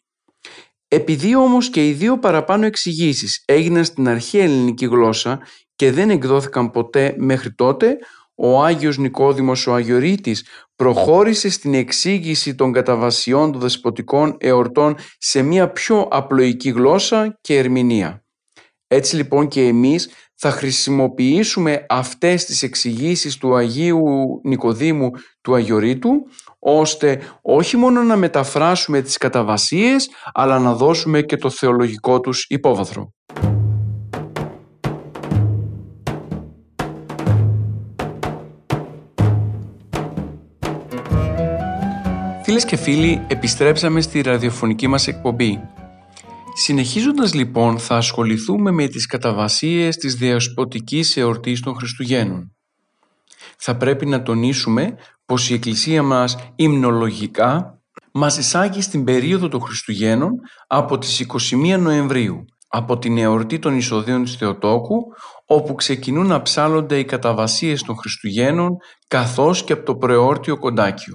Επειδή όμως και οι δύο παραπάνω εξηγήσεις έγιναν στην αρχαία ελληνική γλώσσα και δεν εκδόθηκαν ποτέ μέχρι τότε, ο Άγιος Νικόδημος ο Αγιορείτης προχώρησε στην εξήγηση των καταβασιών των δεσποτικών εορτών σε μια πιο απλοϊκή γλώσσα και ερμηνεία. Έτσι λοιπόν και εμείς θα χρησιμοποιήσουμε αυτές τις εξηγήσεις του Αγίου Νικοδήμου του Αγιορείτου ώστε όχι μόνο να μεταφράσουμε τις καταβασίες αλλά να δώσουμε και το θεολογικό τους υπόβαθρο. Φίλες και φίλοι, επιστρέψαμε στη ραδιοφωνική μας εκπομπή. Συνεχίζοντας λοιπόν θα ασχοληθούμε με τις καταβασίες της διασποτικής εορτής των Χριστουγέννων. Θα πρέπει να τονίσουμε πως η Εκκλησία μας υμνολογικά μας εισάγει στην περίοδο των Χριστουγέννων από τις 21 Νοεμβρίου, από την εορτή των εισοδίων της Θεοτόκου, όπου ξεκινούν να ψάλλονται οι καταβασίες των Χριστουγέννων καθώς και από το προεόρτιο κοντάκιο.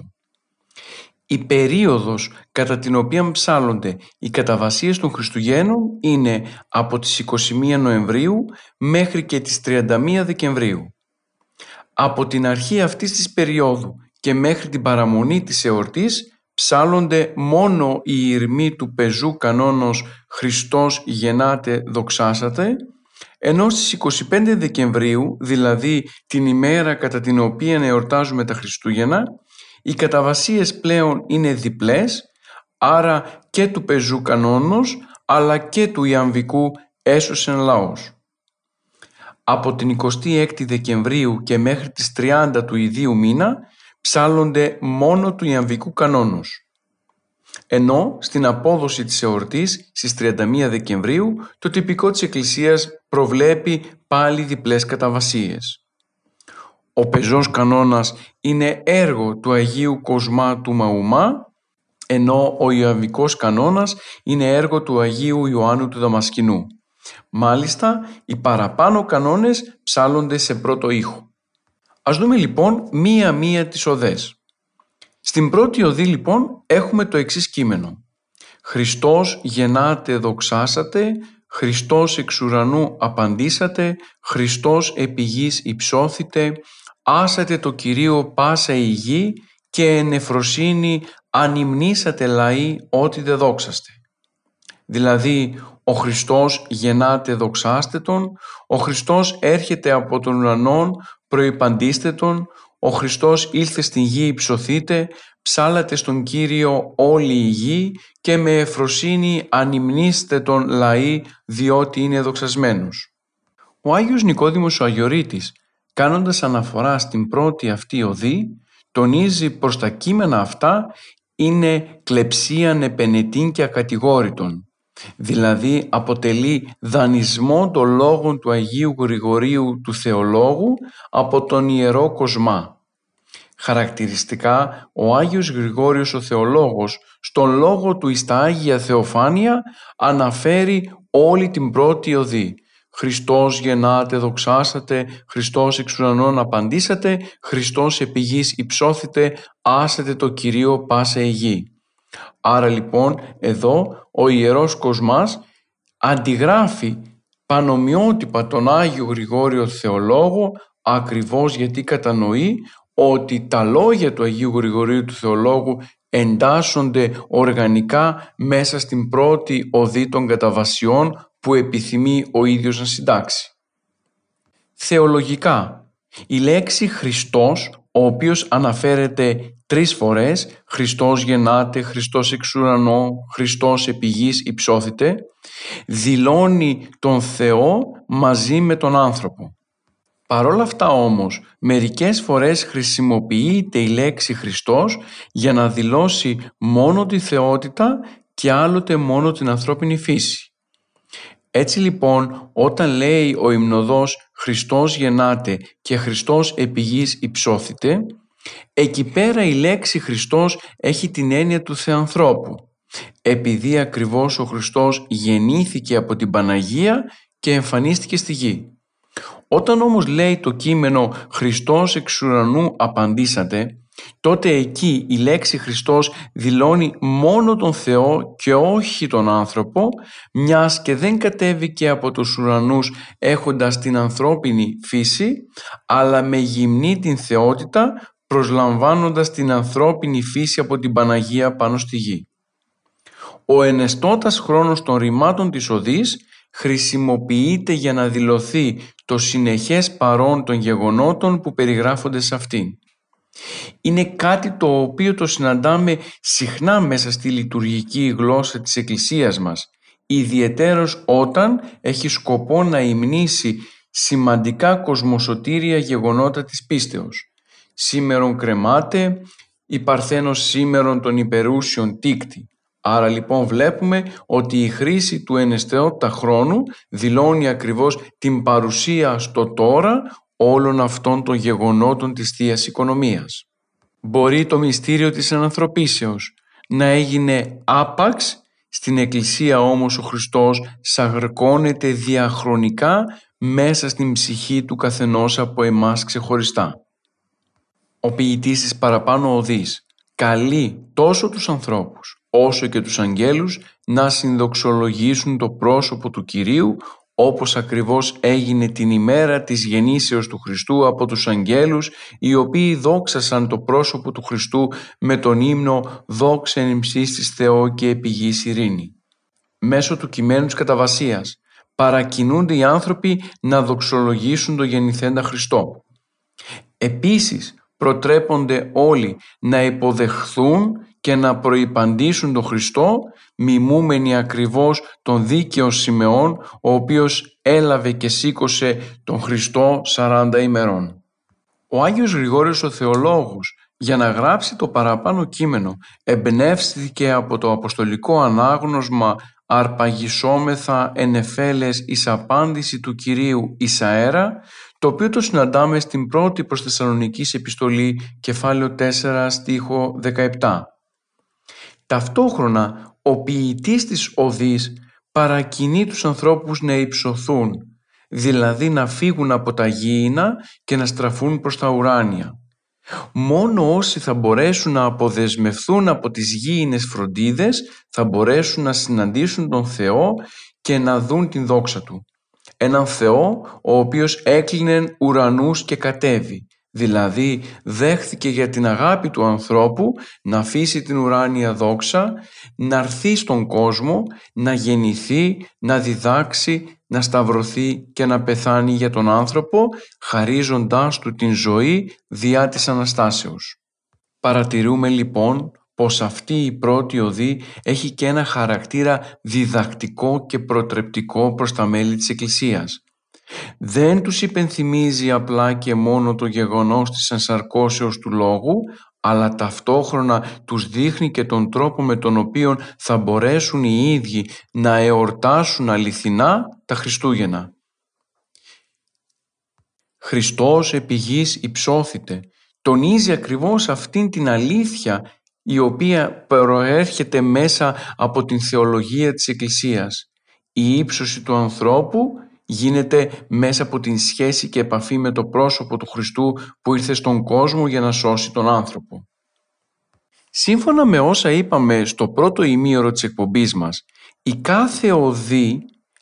Η περίοδος κατά την οποία ψάλλονται οι καταβασίες των Χριστουγέννων είναι από τις 21 Νοεμβρίου μέχρι και τις 31 Δεκεμβρίου. Από την αρχή αυτής της περίοδου και μέχρι την παραμονή της εορτής ψάλλονται μόνο οι ηρμοί του πεζού κανόνος «Χριστός γεννάτε δοξάσατε» ενώ στις 25 Δεκεμβρίου, δηλαδή την ημέρα κατά την οποία εορτάζουμε τα Χριστούγεννα, οι καταβασίες πλέον είναι διπλές, άρα και του πεζού κανόνος, αλλά και του ιαμβικού έσωσεν λαός. Από την 26η Δεκεμβρίου και μέχρι τις 30 του ιδίου μήνα ψάλλονται μόνο του Ιαμβικού κανόνους. Ενώ στην απόδοση της εορτής στις 31 Δεκεμβρίου το τυπικό της Εκκλησίας προβλέπει πάλι διπλές καταβασίες. Ο πεζός κανόνας είναι έργο του Αγίου Κοσμά του Μαουμά, ενώ ο Ιωαβικός κανόνας είναι έργο του Αγίου Ιωάννου του Δαμασκηνού. Μάλιστα, οι παραπάνω κανόνες ψάλλονται σε πρώτο ήχο. Ας δούμε λοιπόν μία-μία τις οδές. Στην πρώτη οδή λοιπόν έχουμε το εξής κείμενο. Χριστός γεννάτε δοξάσατε, Χριστός εξ ουρανού απαντήσατε, Χριστός επί γης υψώθητε, άσατε το Κυρίο πάσα η γη και εν εφροσύνη ανυμνήσατε λαοί ότι δε δόξαστε. Δηλαδή ο Χριστός γεννάτε δοξάστε Τον, ο Χριστός έρχεται από τον ουρανόν προϋπαντήστε Τον, ο Χριστός ήλθε στην γη υψωθείτε, ψάλατε στον Κύριο όλη η γη και με εφροσύνη ανυμνήστε τον λαοί διότι είναι δοξασμένος. Ο Άγιος Νικόδημος ο Αγιορείτης κάνοντας αναφορά στην πρώτη αυτή οδή τονίζει προς τα κείμενα αυτά είναι κλεψίαν επενετήν και ακατηγόρητον δηλαδή αποτελεί δανεισμό των λόγων του Αγίου Γρηγορίου του Θεολόγου από τον Ιερό Κοσμά. Χαρακτηριστικά, ο Άγιος Γρηγόριος ο Θεολόγος στον λόγο του εις τα Άγια Θεοφάνεια αναφέρει όλη την πρώτη οδή. Χριστός γεννάτε, δοξάσατε, Χριστός εξ ουρανών απαντήσατε, Χριστός επί γης υψώθητε, άσετε το Κυρίο πάσα η γη. Άρα λοιπόν εδώ ο Ιερός Κοσμάς αντιγράφει πανομοιότυπα τον Άγιο Γρηγόριο Θεολόγο ακριβώς γιατί κατανοεί ότι τα λόγια του Αγίου Γρηγορίου του Θεολόγου εντάσσονται οργανικά μέσα στην πρώτη οδή των καταβασιών που επιθυμεί ο ίδιος να συντάξει. Θεολογικά, η λέξη Χριστός, ο οποίος αναφέρεται τρεις φορές «Χριστός γεννάται», «Χριστός εξ ουρανό», «Χριστός επί γης υψώθητε», δηλώνει τον Θεό μαζί με τον άνθρωπο. Παρόλα αυτά όμως, μερικές φορές χρησιμοποιείται η λέξη Χριστός για να δηλώσει μόνο τη θεότητα και άλλοτε μόνο την ανθρώπινη φύση. Έτσι λοιπόν, όταν λέει ο υμνοδός «Χριστός γεννάται» και «Χριστός επί γης υψώθητε», εκεί πέρα η λέξη Χριστός έχει την έννοια του Θεανθρώπου, επειδή ακριβώς ο Χριστός γεννήθηκε από την Παναγία και εμφανίστηκε στη γη. Όταν όμως λέει το κείμενο «Χριστός εξ ουρανού απαντήσατε», τότε εκεί η λέξη Χριστός δηλώνει μόνο τον Θεό και όχι τον άνθρωπο, μιας και δεν κατέβηκε από τους ουρανούς έχοντας την ανθρώπινη φύση, αλλά με γυμνή την θεότητα προσλαμβάνοντας την ανθρώπινη φύση από την Παναγία πάνω στη γη. Ο ενεστώτας χρόνος των ρημάτων της οδής χρησιμοποιείται για να δηλωθεί το συνεχές παρόν των γεγονότων που περιγράφονται σε αυτήν. Είναι κάτι το οποίο το συναντάμε συχνά μέσα στη λειτουργική γλώσσα της Εκκλησίας μας, ιδιαιτέρως όταν έχει σκοπό να υμνήσει σημαντικά κοσμοσωτήρια γεγονότα της πίστεως. Σήμερον κρεμάται, η Παρθένος σήμερον των υπερούσιων τίκτη. Άρα λοιπόν βλέπουμε ότι η χρήση του ενεστεότητα χρόνου δηλώνει ακριβώς την παρουσία στο τώρα όλων αυτών των γεγονότων της Θείας Οικονομίας. Μπορεί το μυστήριο της ανθρωπίσεως να έγινε άπαξ, στην Εκκλησία όμως ο Χριστός σαγρκώνεται διαχρονικά μέσα στην ψυχή του καθενός από εμάς ξεχωριστά. Ο ποιητής της παραπάνω οδής καλεί τόσο τους ανθρώπους όσο και τους αγγέλους να συνδοξολογήσουν το πρόσωπο του Κυρίου όπως ακριβώς έγινε την ημέρα της γεννήσεως του Χριστού από τους αγγέλους οι οποίοι δόξασαν το πρόσωπο του Χριστού με τον ύμνο «Δόξα εν της Θεό και επιγής ειρήνη». Μέσω του κειμένου της καταβασίας παρακινούνται οι άνθρωποι να δοξολογήσουν το γεννηθέντα Χριστό. Επίσης προτρέπονται όλοι να υποδεχθούν και να προϋπαντήσουν τον Χριστό μιμούμενοι ακριβώς τον δίκαιο Σιμεών ο οποίος έλαβε και σήκωσε τον Χριστό 40 ημερών. Ο Άγιος Γρηγόριος ο Θεολόγος για να γράψει το παραπάνω κείμενο εμπνεύστηκε από το αποστολικό ανάγνωσμα αρπαγισόμεθα ενεφέλες εις απάντηση του Κυρίου Ισαέρα το οποίο το συναντάμε στην πρώτη προς Θεσσαλονικής επιστολή κεφάλαιο 4 στίχο 17. Ταυτόχρονα ο ποιητής της οδής παρακινεί τους ανθρώπους να υψωθούν, δηλαδή να φύγουν από τα γήινα και να στραφούν προς τα ουράνια. Μόνο όσοι θα μπορέσουν να αποδεσμευθούν από τις γήινες φροντίδες θα μπορέσουν να συναντήσουν τον Θεό και να δουν την δόξα Του. Έναν Θεό ο οποίος έκλεινε ουρανούς και κατέβη δηλαδή δέχθηκε για την αγάπη του ανθρώπου να αφήσει την ουράνια δόξα, να έρθει στον κόσμο, να γεννηθεί, να διδάξει, να σταυρωθεί και να πεθάνει για τον άνθρωπο, χαρίζοντάς του την ζωή διά της Αναστάσεως. Παρατηρούμε λοιπόν πως αυτή η πρώτη οδή έχει και ένα χαρακτήρα διδακτικό και προτρεπτικό προς τα μέλη της Εκκλησίας. Δεν τους υπενθυμίζει απλά και μόνο το γεγονός της ενσαρκώσεως του λόγου, αλλά ταυτόχρονα τους δείχνει και τον τρόπο με τον οποίο θα μπορέσουν οι ίδιοι να εορτάσουν αληθινά τα Χριστούγεννα. Χριστός επί γης υψώθητε. Τονίζει ακριβώς αυτήν την αλήθεια η οποία προέρχεται μέσα από την θεολογία της Εκκλησίας. Η ύψωση του ανθρώπου γίνεται μέσα από την σχέση και επαφή με το πρόσωπο του Χριστού που ήρθε στον κόσμο για να σώσει τον άνθρωπο. Σύμφωνα με όσα είπαμε στο πρώτο ημίωρο της εκπομπής μας, η κάθε οδή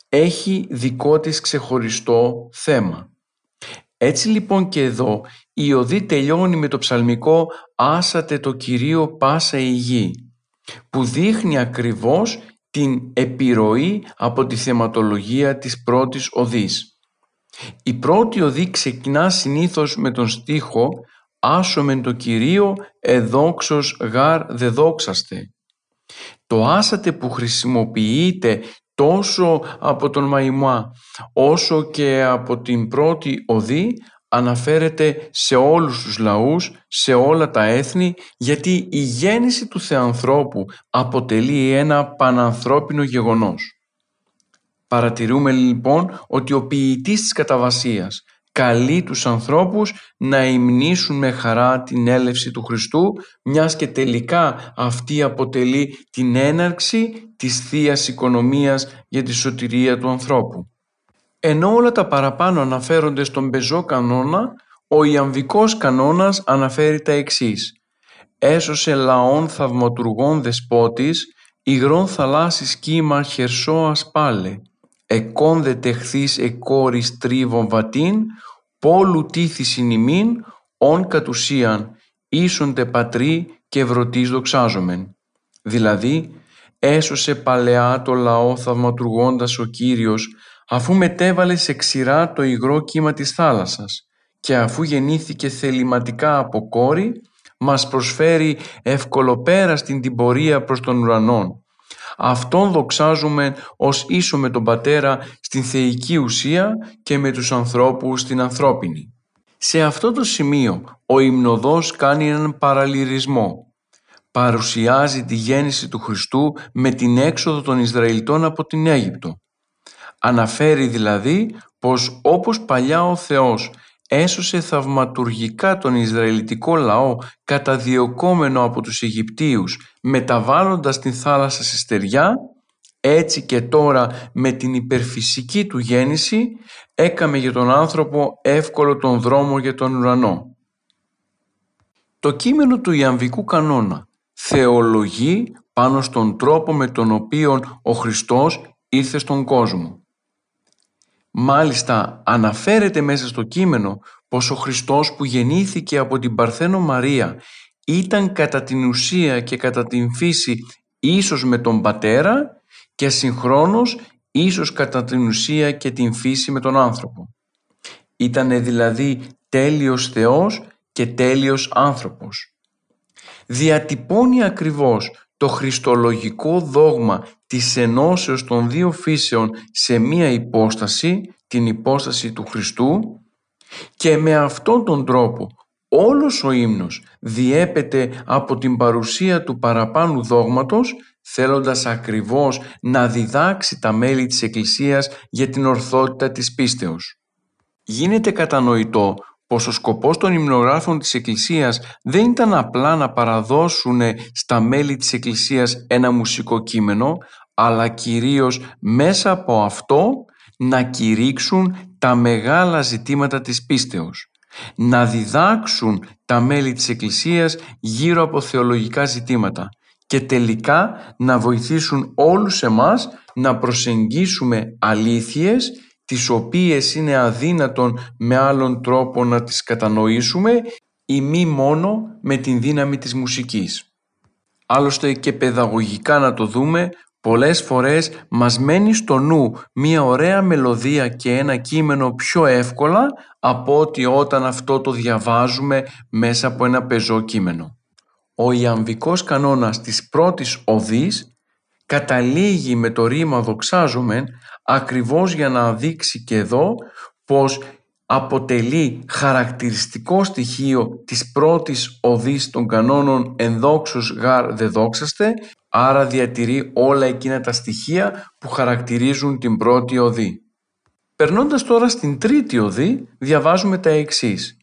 έχει δικό της ξεχωριστό θέμα. Έτσι λοιπόν και εδώ η οδή τελειώνει με το ψαλμικό «Άσατε το Κυρίο πάσα η γη» που δείχνει ακριβώς την επιρροή από τη θεματολογία της πρώτης οδής. Η πρώτη οδή ξεκινά συνήθως με τον στίχο «Άσομεν το Κυρίο εδόξος γάρ δεδόξαστε». Το «άσατε» που χρησιμοποιείται τόσο από τον Μαϊμά όσο και από την πρώτη οδή αναφέρεται σε όλους τους λαούς, σε όλα τα έθνη, γιατί η γέννηση του Θεανθρώπου αποτελεί ένα πανανθρώπινο γεγονός. Παρατηρούμε λοιπόν ότι ο ποιητής της καταβασίας καλεί τους ανθρώπους να υμνήσουν με χαρά την έλευση του Χριστού, μιας και τελικά αυτή αποτελεί την έναρξη της Θείας Οικονομίας για τη σωτηρία του ανθρώπου. Ενώ όλα τα παραπάνω αναφέρονται στον πεζό κανόνα, ο ιαμβικός κανόνας αναφέρει τα εξής. Έσωσε λαών θαυματουργών δεσπότης, υγρών θαλάσσης κύμα χερσόας πάλε. Εκόνδε τεχθείς εκόρης τρίβων βατίν, πόλου τήθησιν ημίν, ον κατουσίαν, ίσοντε πατρί και ευρωτής δοξάζομεν. Δηλαδή, έσωσε παλαιά το λαό θαυματουργώντας ο Κύριος, αφού μετέβαλε σε ξηρά το υγρό κύμα της θάλασσας και αφού γεννήθηκε θεληματικά από κόρη, μας προσφέρει ευκολοπέρα στην την πορεία προς τον ουρανό. Αυτόν δοξάζουμε ως ίσο με τον Πατέρα στην θεϊκή ουσία και με τους ανθρώπους στην ανθρώπινη. Σε αυτό το σημείο ο υμνοδός κάνει έναν παραλυρισμό. Παρουσιάζει τη γέννηση του Χριστού με την έξοδο των Ισραηλιτών από την Αίγυπτο. Αναφέρει δηλαδή πως όπως παλιά ο Θεός έσωσε θαυματουργικά τον Ισραηλιτικό λαό καταδιωκόμενο από τους Αιγυπτίους μεταβάλλοντας την θάλασσα σε στεριά, έτσι και τώρα με την υπερφυσική του γέννηση έκαμε για τον άνθρωπο εύκολο τον δρόμο για τον ουρανό. Το κείμενο του Ιαμβικού κανόνα θεολογεί πάνω στον τρόπο με τον οποίο ο Χριστός ήρθε στον κόσμο. Μάλιστα αναφέρεται μέσα στο κείμενο πως ο Χριστός που γεννήθηκε από την Παρθένο Μαρία ήταν κατά την ουσία και κατά την φύση ίσως με τον Πατέρα και συγχρόνως ίσως κατά την ουσία και την φύση με τον άνθρωπο. Ήτανε δηλαδή τέλειος Θεός και τέλειος άνθρωπος. διατυπώνει ακριβώς το χριστολογικό δόγμα της ενώσεως των δύο φύσεων σε μία υπόσταση, την υπόσταση του Χριστού και με αυτόν τον τρόπο όλος ο ύμνος διέπεται από την παρουσία του παραπάνου δόγματος θέλοντας ακριβώς να διδάξει τα μέλη της Εκκλησίας για την ορθότητα της πίστεως. Γίνεται κατανοητό πως ο σκοπός των υμνογράφων της Εκκλησίας δεν ήταν απλά να παραδώσουν στα μέλη της Εκκλησίας ένα μουσικό κείμενο, αλλά κυρίως μέσα από αυτό να κηρύξουν τα μεγάλα ζητήματα της πίστεως. Να διδάξουν τα μέλη της Εκκλησίας γύρω από θεολογικά ζητήματα και τελικά να βοηθήσουν όλους εμάς να προσεγγίσουμε αλήθειες τις οποίες είναι αδύνατον με άλλον τρόπο να τις κατανοήσουμε ή μη μόνο με την δύναμη της μουσικής. Άλλωστε και παιδαγωγικά να το δούμε, πολλές φορές μας μένει στο νου μία ωραία μελωδία και ένα κείμενο πιο εύκολα από ότι όταν αυτό το διαβάζουμε μέσα από ένα πεζό κείμενο. Ο ιαμβικός κανόνας της πρώτης οδής καταλήγει με το ρήμα «δοξάζομεν» ακριβώς για να δείξει και εδώ πως αποτελεί χαρακτηριστικό στοιχείο της πρώτης οδής των κανόνων «ενδόξους γάρ δε δόξαστε», άρα διατηρεί όλα εκείνα τα στοιχεία που χαρακτηρίζουν την πρώτη οδή. Περνώντας τώρα στην τρίτη οδή, διαβάζουμε τα εξής.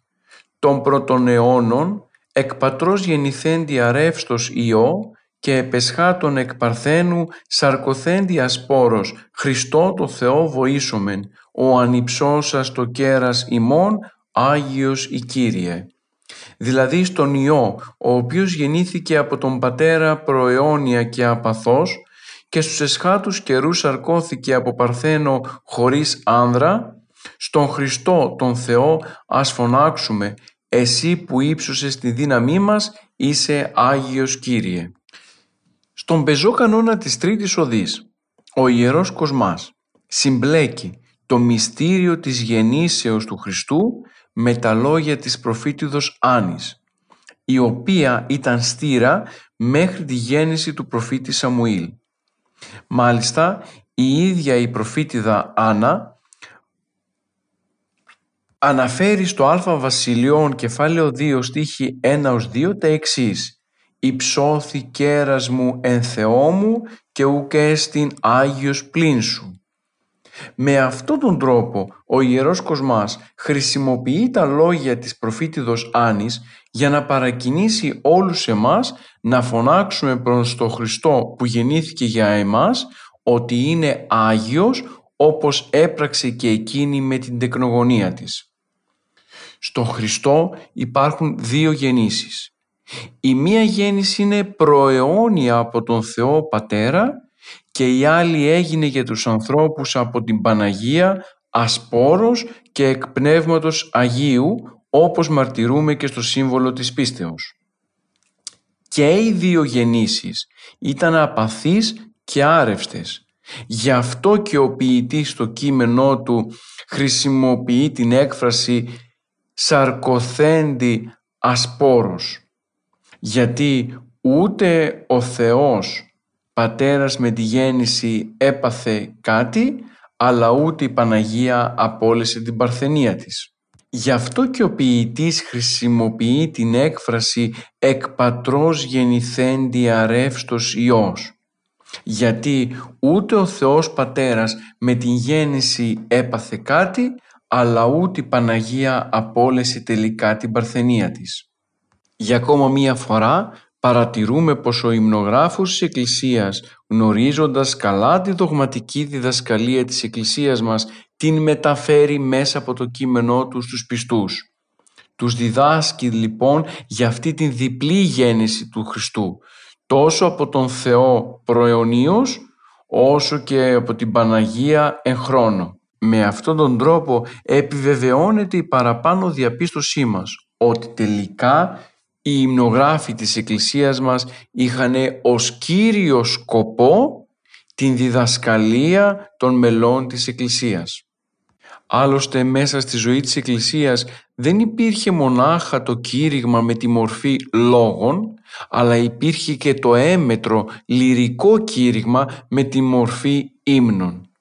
«Των πρώτων αιώνων, εκ πατρός γεννηθέντη αρεύστος Υιό, και επεσχάτων εκ Παρθένου σαρκοθέντη ασπόρος, Χριστό το Θεό βοήσομεν, ο ανυψώσας το κέρας ημών, Άγιος η Κύριε. Δηλαδή στον Υιό, ο οποίος γεννήθηκε από τον Πατέρα προαιώνια και απαθός και στους εσχάτους καιρούς σαρκώθηκε από Παρθένο χωρίς άνδρα, στον Χριστό τον Θεό ας φωνάξουμε, εσύ που ύψωσες τη δύναμή μας είσαι Άγιος Κύριε. Στον πεζό κανόνα της τρίτης οδής, ο Ιερός Κοσμάς συμπλέκει το μυστήριο της γεννήσεως του Χριστού με τα λόγια της προφήτηδος Άνης, η οποία ήταν στήρα μέχρι τη γέννηση του προφήτη Σαμουήλ. Μάλιστα, η ίδια η προφήτηδα Άννα αναφέρει στο Α Βασιλειών κεφάλαιο 2 στίχη 1 2 τα εξής «Υψώθη κέρας μου εν Θεό μου και ουκ έστιν Άγιος πλήν σου». Με αυτόν τον τρόπο ο Ιερός Κοσμάς χρησιμοποιεί τα λόγια της προφήτηδος Άνης για να παρακινήσει όλους εμάς να φωνάξουμε προς τον Χριστό που γεννήθηκε για εμάς ότι είναι Άγιος όπως έπραξε και εκείνη με την τεκνογωνία της. Στον Χριστό υπάρχουν δύο γεννήσεις. Η μία γέννηση είναι προαιώνια από τον Θεό Πατέρα και η άλλη έγινε για τους ανθρώπους από την Παναγία ασπόρος και εκ Πνεύματος Αγίου όπως μαρτυρούμε και στο σύμβολο της πίστεως. Και οι δύο γεννήσεις ήταν απαθείς και άρευστες. Γι' αυτό και ο ποιητής στο κείμενό του χρησιμοποιεί την έκφραση «σαρκοθέντη ασπόρος» γιατί ούτε ο Θεός πατέρας με τη γέννηση έπαθε κάτι αλλά ούτε η Παναγία απόλυσε την παρθενία της. Γι' αυτό και ο ποιητής χρησιμοποιεί την έκφραση «εκ πατρός γεννηθέντη αρεύστος Υιός» γιατί ούτε ο Θεός Πατέρας με την γέννηση έπαθε κάτι αλλά ούτε η Παναγία απόλυσε τελικά την παρθενία της. Για ακόμα μία φορά παρατηρούμε πως ο υμνογράφος της Εκκλησίας γνωρίζοντας καλά τη δογματική διδασκαλία της Εκκλησίας μας την μεταφέρει μέσα από το κείμενό του στους πιστούς. Τους διδάσκει λοιπόν για αυτή την διπλή γέννηση του Χριστού τόσο από τον Θεό προαιωνίως όσο και από την Παναγία εν χρόνο. Με αυτόν τον τρόπο επιβεβαιώνεται η παραπάνω διαπίστωσή μας ότι τελικά οι υμνογράφοι της Εκκλησίας μας είχαν ως κύριο σκοπό την διδασκαλία των μελών της Εκκλησίας. Άλλωστε μέσα στη ζωή της Εκκλησίας δεν υπήρχε μονάχα το κήρυγμα με τη μορφή λόγων, αλλά υπήρχε και το έμετρο λυρικό κήρυγμα με τη μορφή ύμνων.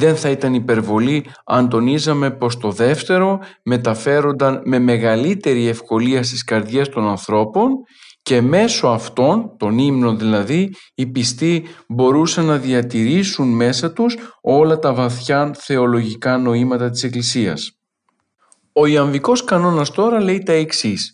Δεν θα ήταν υπερβολή αν τονίζαμε πως το δεύτερο μεταφέρονταν με μεγαλύτερη ευκολία στις καρδιές των ανθρώπων και μέσω αυτών, των ύμνων δηλαδή, οι πιστοί μπορούσαν να διατηρήσουν μέσα τους όλα τα βαθιά θεολογικά νοήματα της Εκκλησίας. Ο Ιαμβικός κανόνας τώρα λέει τα εξής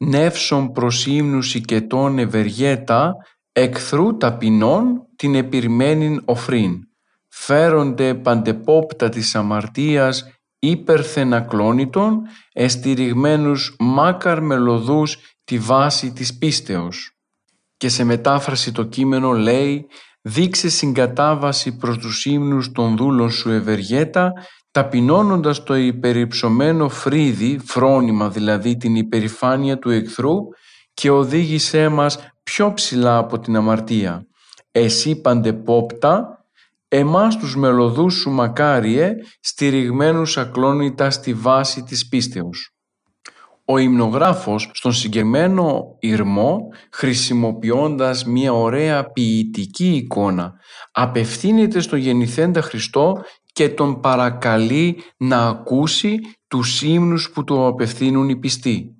«Νεύσον προς ύμνους οικετών ευεργέτα, εχθρού ταπεινών την επιρμένην οφρήν. Φέρονται παντεπόπτα της αμαρτίας υπερθεν ακλόνητον, εστηριγμένους μάκαρ μελωδούς τη βάση της πίστεως. Και σε μετάφραση το κείμενο λέει «Δείξε συγκατάβαση προς τους ύμνους των δούλων σου ευεργέτα, ταπεινώνοντας το υπερυψωμένο φρύδι, φρόνημα δηλαδή την υπερηφάνεια του εχθρού και οδήγησέ μας πιο ψηλά από την αμαρτία. Εσύ παντεπόπτα, εμάς τους μελωδούς σου μακάριε, στηριγμένους ακλόνητα στη βάση της πίστεως. Ο υμνογράφος στον συγκεκριμένο ηρμό χρησιμοποιώντας μια ωραία ποιητική εικόνα απευθύνεται στο γεννηθέντα Χριστό και τον παρακαλεί να ακούσει τους ύμνους που του απευθύνουν οι πιστοί.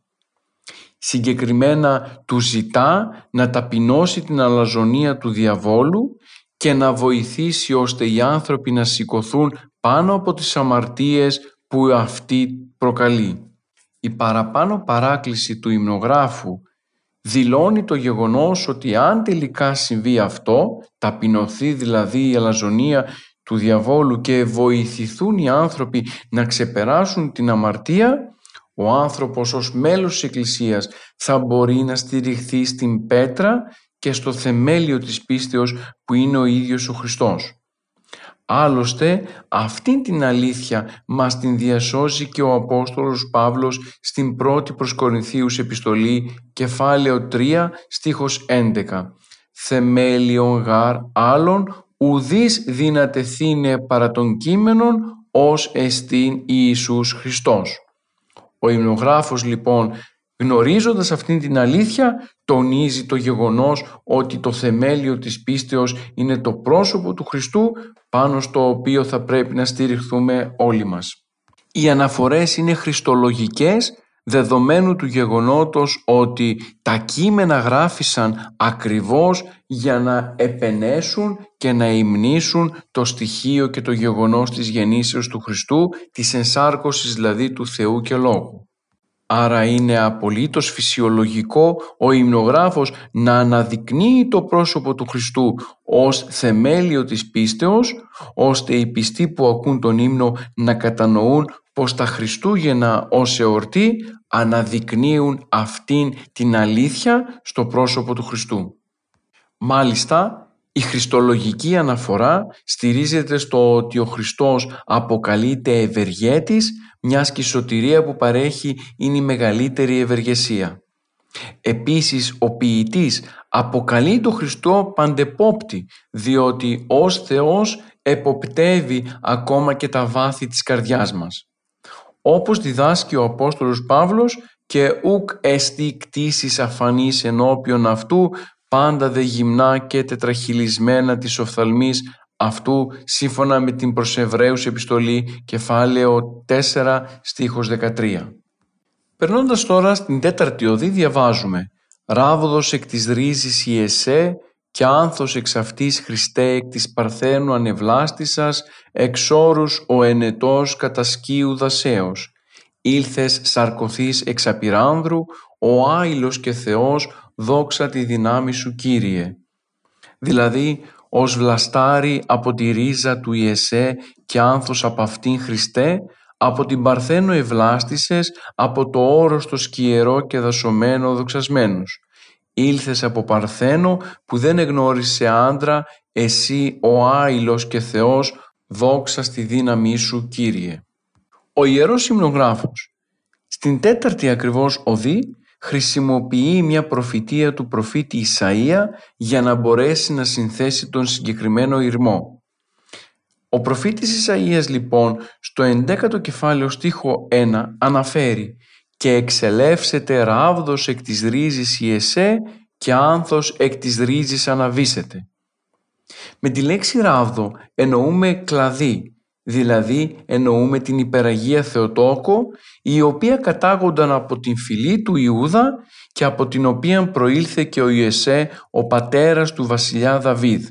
Συγκεκριμένα του ζητά να ταπεινώσει την αλαζονία του διαβόλου και να βοηθήσει ώστε οι άνθρωποι να σηκωθούν πάνω από τις αμαρτίες που αυτή προκαλεί. Η παραπάνω παράκληση του υμνογράφου δηλώνει το γεγονός ότι αν τελικά συμβεί αυτό, ταπεινωθεί δηλαδή η αλαζονία του διαβόλου και βοηθηθούν οι άνθρωποι να ξεπεράσουν την αμαρτία, ο άνθρωπος ως μέλος της Εκκλησίας θα μπορεί να στηριχθεί στην πέτρα και στο θεμέλιο της πίστεως που είναι ο ίδιος ο Χριστός. Άλλωστε αυτήν την αλήθεια μας την διασώζει και ο Απόστολος Παύλος στην πρώτη προς Κορινθίους επιστολή κεφάλαιο 3 στίχος 11 «Θεμέλιον γάρ άλλων ουδείς δυνατεθήνε παρά των κείμενων ως εστίν Ιησούς Χριστός». Ο υμνογράφος λοιπόν γνωρίζοντας αυτήν την αλήθεια τονίζει το γεγονός ότι το θεμέλιο της πίστεως είναι το πρόσωπο του Χριστού πάνω στο οποίο θα πρέπει να στηριχθούμε όλοι μας. Οι αναφορές είναι χριστολογικές δεδομένου του γεγονότος ότι τα κείμενα γράφησαν ακριβώς για να επενέσουν και να υμνήσουν το στοιχείο και το γεγονός της γεννήσεως του Χριστού, της ενσάρκωσης δηλαδή του Θεού και Λόγου. Άρα είναι απολύτως φυσιολογικό ο υμνογράφος να αναδεικνύει το πρόσωπο του Χριστού ως θεμέλιο της πίστεως, ώστε οι πιστοί που ακούν τον ύμνο να κατανοούν πως τα Χριστούγεννα ως εορτή αναδεικνύουν αυτήν την αλήθεια στο πρόσωπο του Χριστού. Μάλιστα, η χριστολογική αναφορά στηρίζεται στο ότι ο Χριστός αποκαλείται ευεργέτης, μιας και η σωτηρία που παρέχει είναι η μεγαλύτερη ευεργεσία. Επίσης, ο ποιητής αποκαλεί τον Χριστό παντεπόπτη, διότι ως Θεός εποπτεύει ακόμα και τα βάθη της καρδιάς μας. Όπως διδάσκει ο Απόστολος Παύλος και ουκ εστί κτήσεις αφανής ενώπιον αυτού πάντα δε γυμνά και τετραχυλισμένα της οφθαλμής αυτού σύμφωνα με την προς Εβραίους επιστολή κεφάλαιο 4 στίχος 13. Περνώντας τώρα στην τέταρτη οδή διαβάζουμε «Ράβοδος εκ της ρίζης η εσέ και άνθος εξ αυτής Χριστέ εκ της παρθένου ανεβλάστησας εξ όρους ο ενετός κατασκίου δασέως. Ήλθες σαρκωθείς εξ απειράνδρου, ο άειλος και Θεός δόξα τη δυνάμει σου Κύριε. Δηλαδή, ως βλαστάρι από τη ρίζα του Ιεσέ και άνθος από αυτήν Χριστέ, από την Παρθένο ευλάστησες, από το όρος το σκιερό και δασωμένο δοξασμένος. Ήλθες από Παρθένο που δεν εγνώρισε άντρα, εσύ ο άειλος και Θεός, δόξα στη δύναμή σου Κύριε. Ο Ιερός Υμνογράφος στην τέταρτη ακριβώς οδή χρησιμοποιεί μια προφητεία του προφήτη Ισαΐα για να μπορέσει να συνθέσει τον συγκεκριμένο ηρμό. Ο προφήτης Ισαΐας λοιπόν στο 11ο κεφάλαιο στίχο 1 αναφέρει «Και εξελεύσετε ράβδος εκ της ρίζης η εσέ και άνθος εκ της ρίζης αναβήσετε». Με τη λέξη ράβδο εννοούμε κλαδί, δηλαδή εννοούμε την υπεραγία Θεοτόκο, η οποία κατάγονταν από την φυλή του Ιούδα και από την οποία προήλθε και ο Ιεσέ, ο πατέρας του βασιλιά Δαβίδ.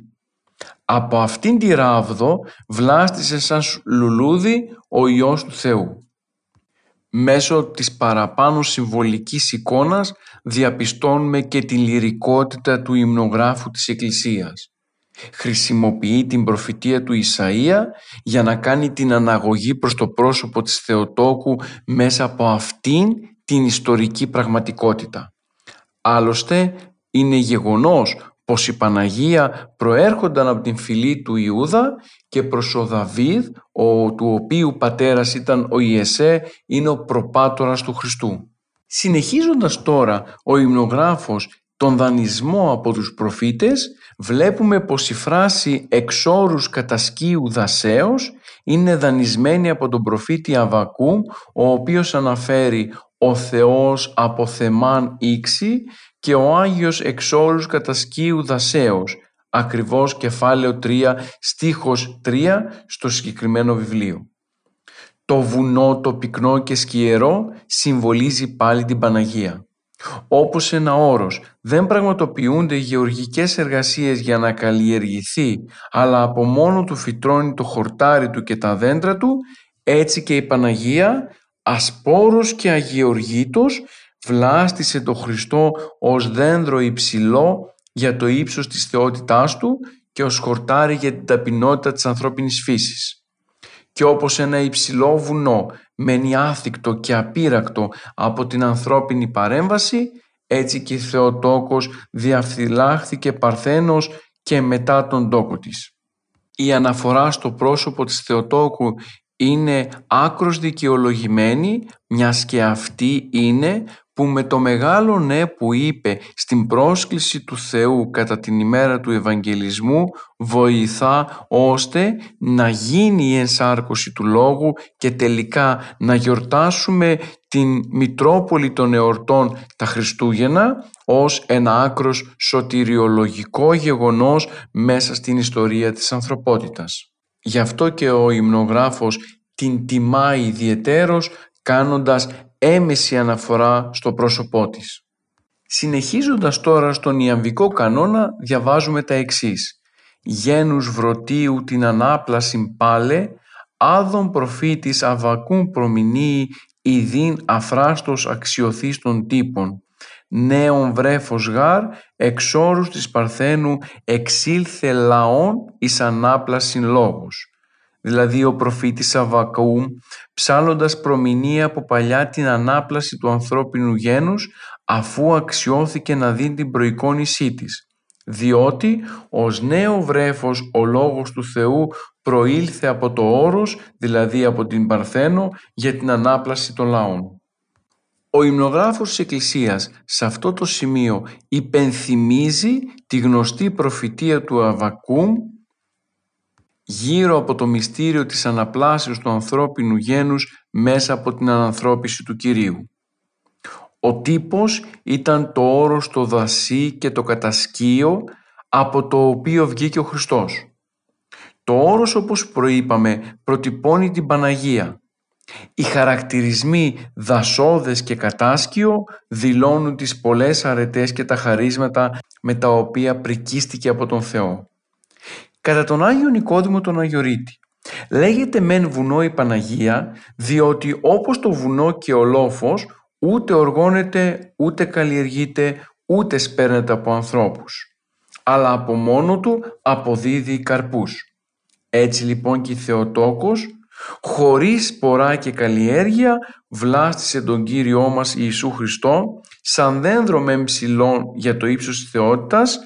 Από αυτήν τη ράβδο βλάστησε σαν λουλούδι ο Υιός του Θεού. Μέσω της παραπάνω συμβολικής εικόνας διαπιστώνουμε και τη λυρικότητα του υμνογράφου της Εκκλησίας. Χρησιμοποιεί την προφητεία του Ισαΐα για να κάνει την αναγωγή προς το πρόσωπο της Θεοτόκου μέσα από αυτήν την ιστορική πραγματικότητα. Άλλωστε είναι γεγονός πως η Παναγία προέρχονταν από την φυλή του Ιούδα και προς ο Δαβίδ, ο, του οποίου πατέρας ήταν ο Ιεσέ, είναι ο προπάτορας του Χριστού. Συνεχίζοντας τώρα ο υμνογράφος τον δανεισμό από τους προφήτες, βλέπουμε πως η φράση «εξόρους κατασκίου δασέως» είναι δανεισμένη από τον προφήτη Αβακού, ο οποίος αναφέρει «Ο Θεός από θεμάν ήξη και ο Άγιος εξόρους κατασκίου δασέως» ακριβώς κεφάλαιο 3 στίχος 3 στο συγκεκριμένο βιβλίο. Το βουνό, το πυκνό και σκιερό συμβολίζει πάλι την Παναγία. Όπως ένα όρος δεν πραγματοποιούνται γεωργικές εργασίες για να καλλιεργηθεί, αλλά από μόνο του φυτρώνει το χορτάρι του και τα δέντρα του, έτσι και η Παναγία, ασπόρος και αγιοργήτος, βλάστησε το Χριστό ως δέντρο υψηλό για το ύψος της θεότητάς του και ως χορτάρι για την ταπεινότητα της ανθρώπινης φύσης. Και όπως ένα υψηλό βουνό μένει άθικτο και απείρακτο από την ανθρώπινη παρέμβαση, έτσι και η Θεοτόκος διαφυλάχθηκε παρθένος και μετά τον τόκο της. Η αναφορά στο πρόσωπο της Θεοτόκου είναι άκρος δικαιολογημένη, μιας και αυτή είναι που με το μεγάλο ναι που είπε στην πρόσκληση του Θεού κατά την ημέρα του Ευαγγελισμού βοηθά ώστε να γίνει η ενσάρκωση του Λόγου και τελικά να γιορτάσουμε την Μητρόπολη των εορτών τα Χριστούγεννα ως ένα άκρος σωτηριολογικό γεγονός μέσα στην ιστορία της ανθρωπότητας. Γι' αυτό και ο υμνογράφος την τιμά ιδιαιτέρως κάνοντας έμεση αναφορά στο πρόσωπό της. Συνεχίζοντας τώρα στον Ιαμβικό κανόνα διαβάζουμε τα εξής. «Γένους βρωτίου την ανάπλαση πάλε, άδων προφήτης αβακούν προμηνύει, ιδίν αφράστος αξιωθής των τύπων. Νέον βρέφος γάρ, εξόρους της Παρθένου, εξήλθε λαών εις ανάπλασιν λόγους δηλαδή ο προφήτης Αβακαούμ, ψάλλοντας προμηνία από παλιά την ανάπλαση του ανθρώπινου γένους, αφού αξιώθηκε να δει την προεικόνησή της. Διότι ως νέο βρέφος ο Λόγος του Θεού προήλθε από το όρος, δηλαδή από την Παρθένο, για την ανάπλαση των λαών. Ο υμνογράφος της Εκκλησίας σε αυτό το σημείο υπενθυμίζει τη γνωστή προφητεία του Αβακούμ γύρω από το μυστήριο της αναπλάσεως του ανθρώπινου γένους μέσα από την ανανθρώπιση του Κυρίου. Ο τύπος ήταν το όρος το δασί και το κατασκείο από το οποίο βγήκε ο Χριστός. Το όρος όπως προείπαμε προτυπώνει την Παναγία. Οι χαρακτηρισμοί δασόδες και κατάσκιο δηλώνουν τις πολλές αρετές και τα χαρίσματα με τα οποία πρικίστηκε από τον Θεό κατά τον Άγιο Νικόδημο τον Αγιορείτη. Λέγεται μεν βουνό η Παναγία διότι όπως το βουνό και ο λόφος ούτε οργώνεται, ούτε καλλιεργείται, ούτε σπέρνεται από ανθρώπους. Αλλά από μόνο του αποδίδει καρπούς. Έτσι λοιπόν και η Θεοτόκος χωρίς σπορά και καλλιέργεια βλάστησε τον Κύριό μας Ιησού Χριστό σαν δένδρο με για το ύψος της θεότητας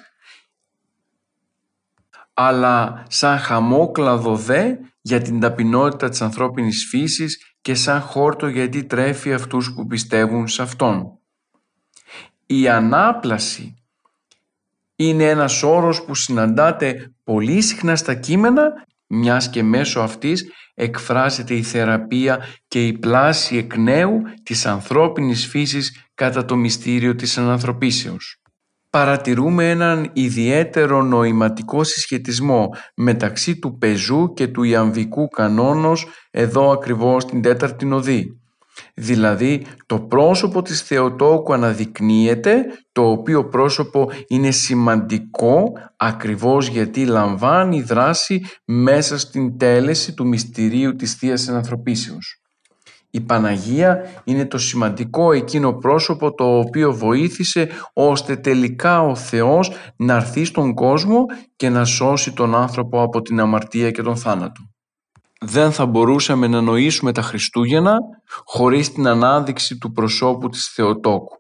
αλλά σαν χαμόκλαδο δε για την ταπεινότητα της ανθρώπινης φύσης και σαν χόρτο γιατί τρέφει αυτούς που πιστεύουν σε Αυτόν. Η ανάπλαση είναι ένας όρος που συναντάται πολύ συχνά στα κείμενα μιας και μέσω αυτής εκφράζεται η θεραπεία και η πλάση εκ νέου της ανθρώπινης φύσης κατά το μυστήριο της ανθρωπίσεως. Παρατηρούμε έναν ιδιαίτερο νοηματικό συσχετισμό μεταξύ του πεζού και του ιαμβικού κανόνος εδώ ακριβώς στην τέταρτη νοδή. Δηλαδή το πρόσωπο της Θεοτόκου αναδεικνύεται, το οποίο πρόσωπο είναι σημαντικό ακριβώς γιατί λαμβάνει δράση μέσα στην τέλεση του μυστηρίου της Θείας Ενανθρωπίσεως. Η Παναγία είναι το σημαντικό εκείνο πρόσωπο το οποίο βοήθησε ώστε τελικά ο Θεός να έρθει στον κόσμο και να σώσει τον άνθρωπο από την αμαρτία και τον θάνατο δεν θα μπορούσαμε να νοήσουμε τα Χριστούγεννα χωρίς την ανάδειξη του προσώπου της Θεοτόκου.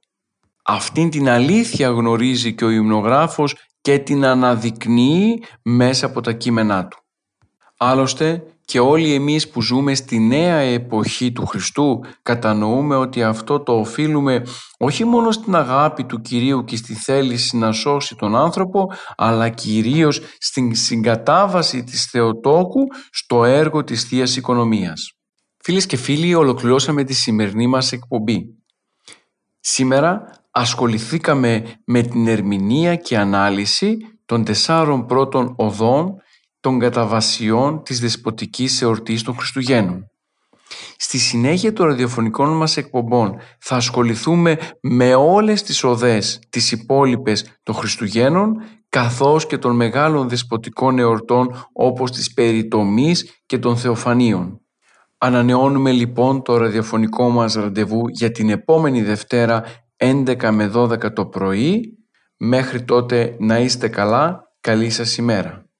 Αυτήν την αλήθεια γνωρίζει και ο υμνογράφος και την αναδεικνύει μέσα από τα κείμενά του. Άλλωστε και όλοι εμείς που ζούμε στη νέα εποχή του Χριστού κατανοούμε ότι αυτό το οφείλουμε όχι μόνο στην αγάπη του Κυρίου και στη θέληση να σώσει τον άνθρωπο αλλά κυρίως στην συγκατάβαση της Θεοτόκου στο έργο της θείας Οικονομίας. Φίλες και φίλοι ολοκληρώσαμε τη σημερινή μας εκπομπή. Σήμερα ασχοληθήκαμε με την ερμηνεία και ανάλυση των τεσσάρων πρώτων οδών των καταβασιών της δεσποτικής εορτής των Χριστουγέννων. Στη συνέχεια των ραδιοφωνικών μας εκπομπών θα ασχοληθούμε με όλες τις οδές τις υπόλοιπες των Χριστουγέννων καθώς και των μεγάλων δεσποτικών εορτών όπως της περιτομής και των Θεοφανίων. Ανανεώνουμε λοιπόν το ραδιοφωνικό μας ραντεβού για την επόμενη Δευτέρα 11 με 12 το πρωί. Μέχρι τότε να είστε καλά. Καλή σας ημέρα.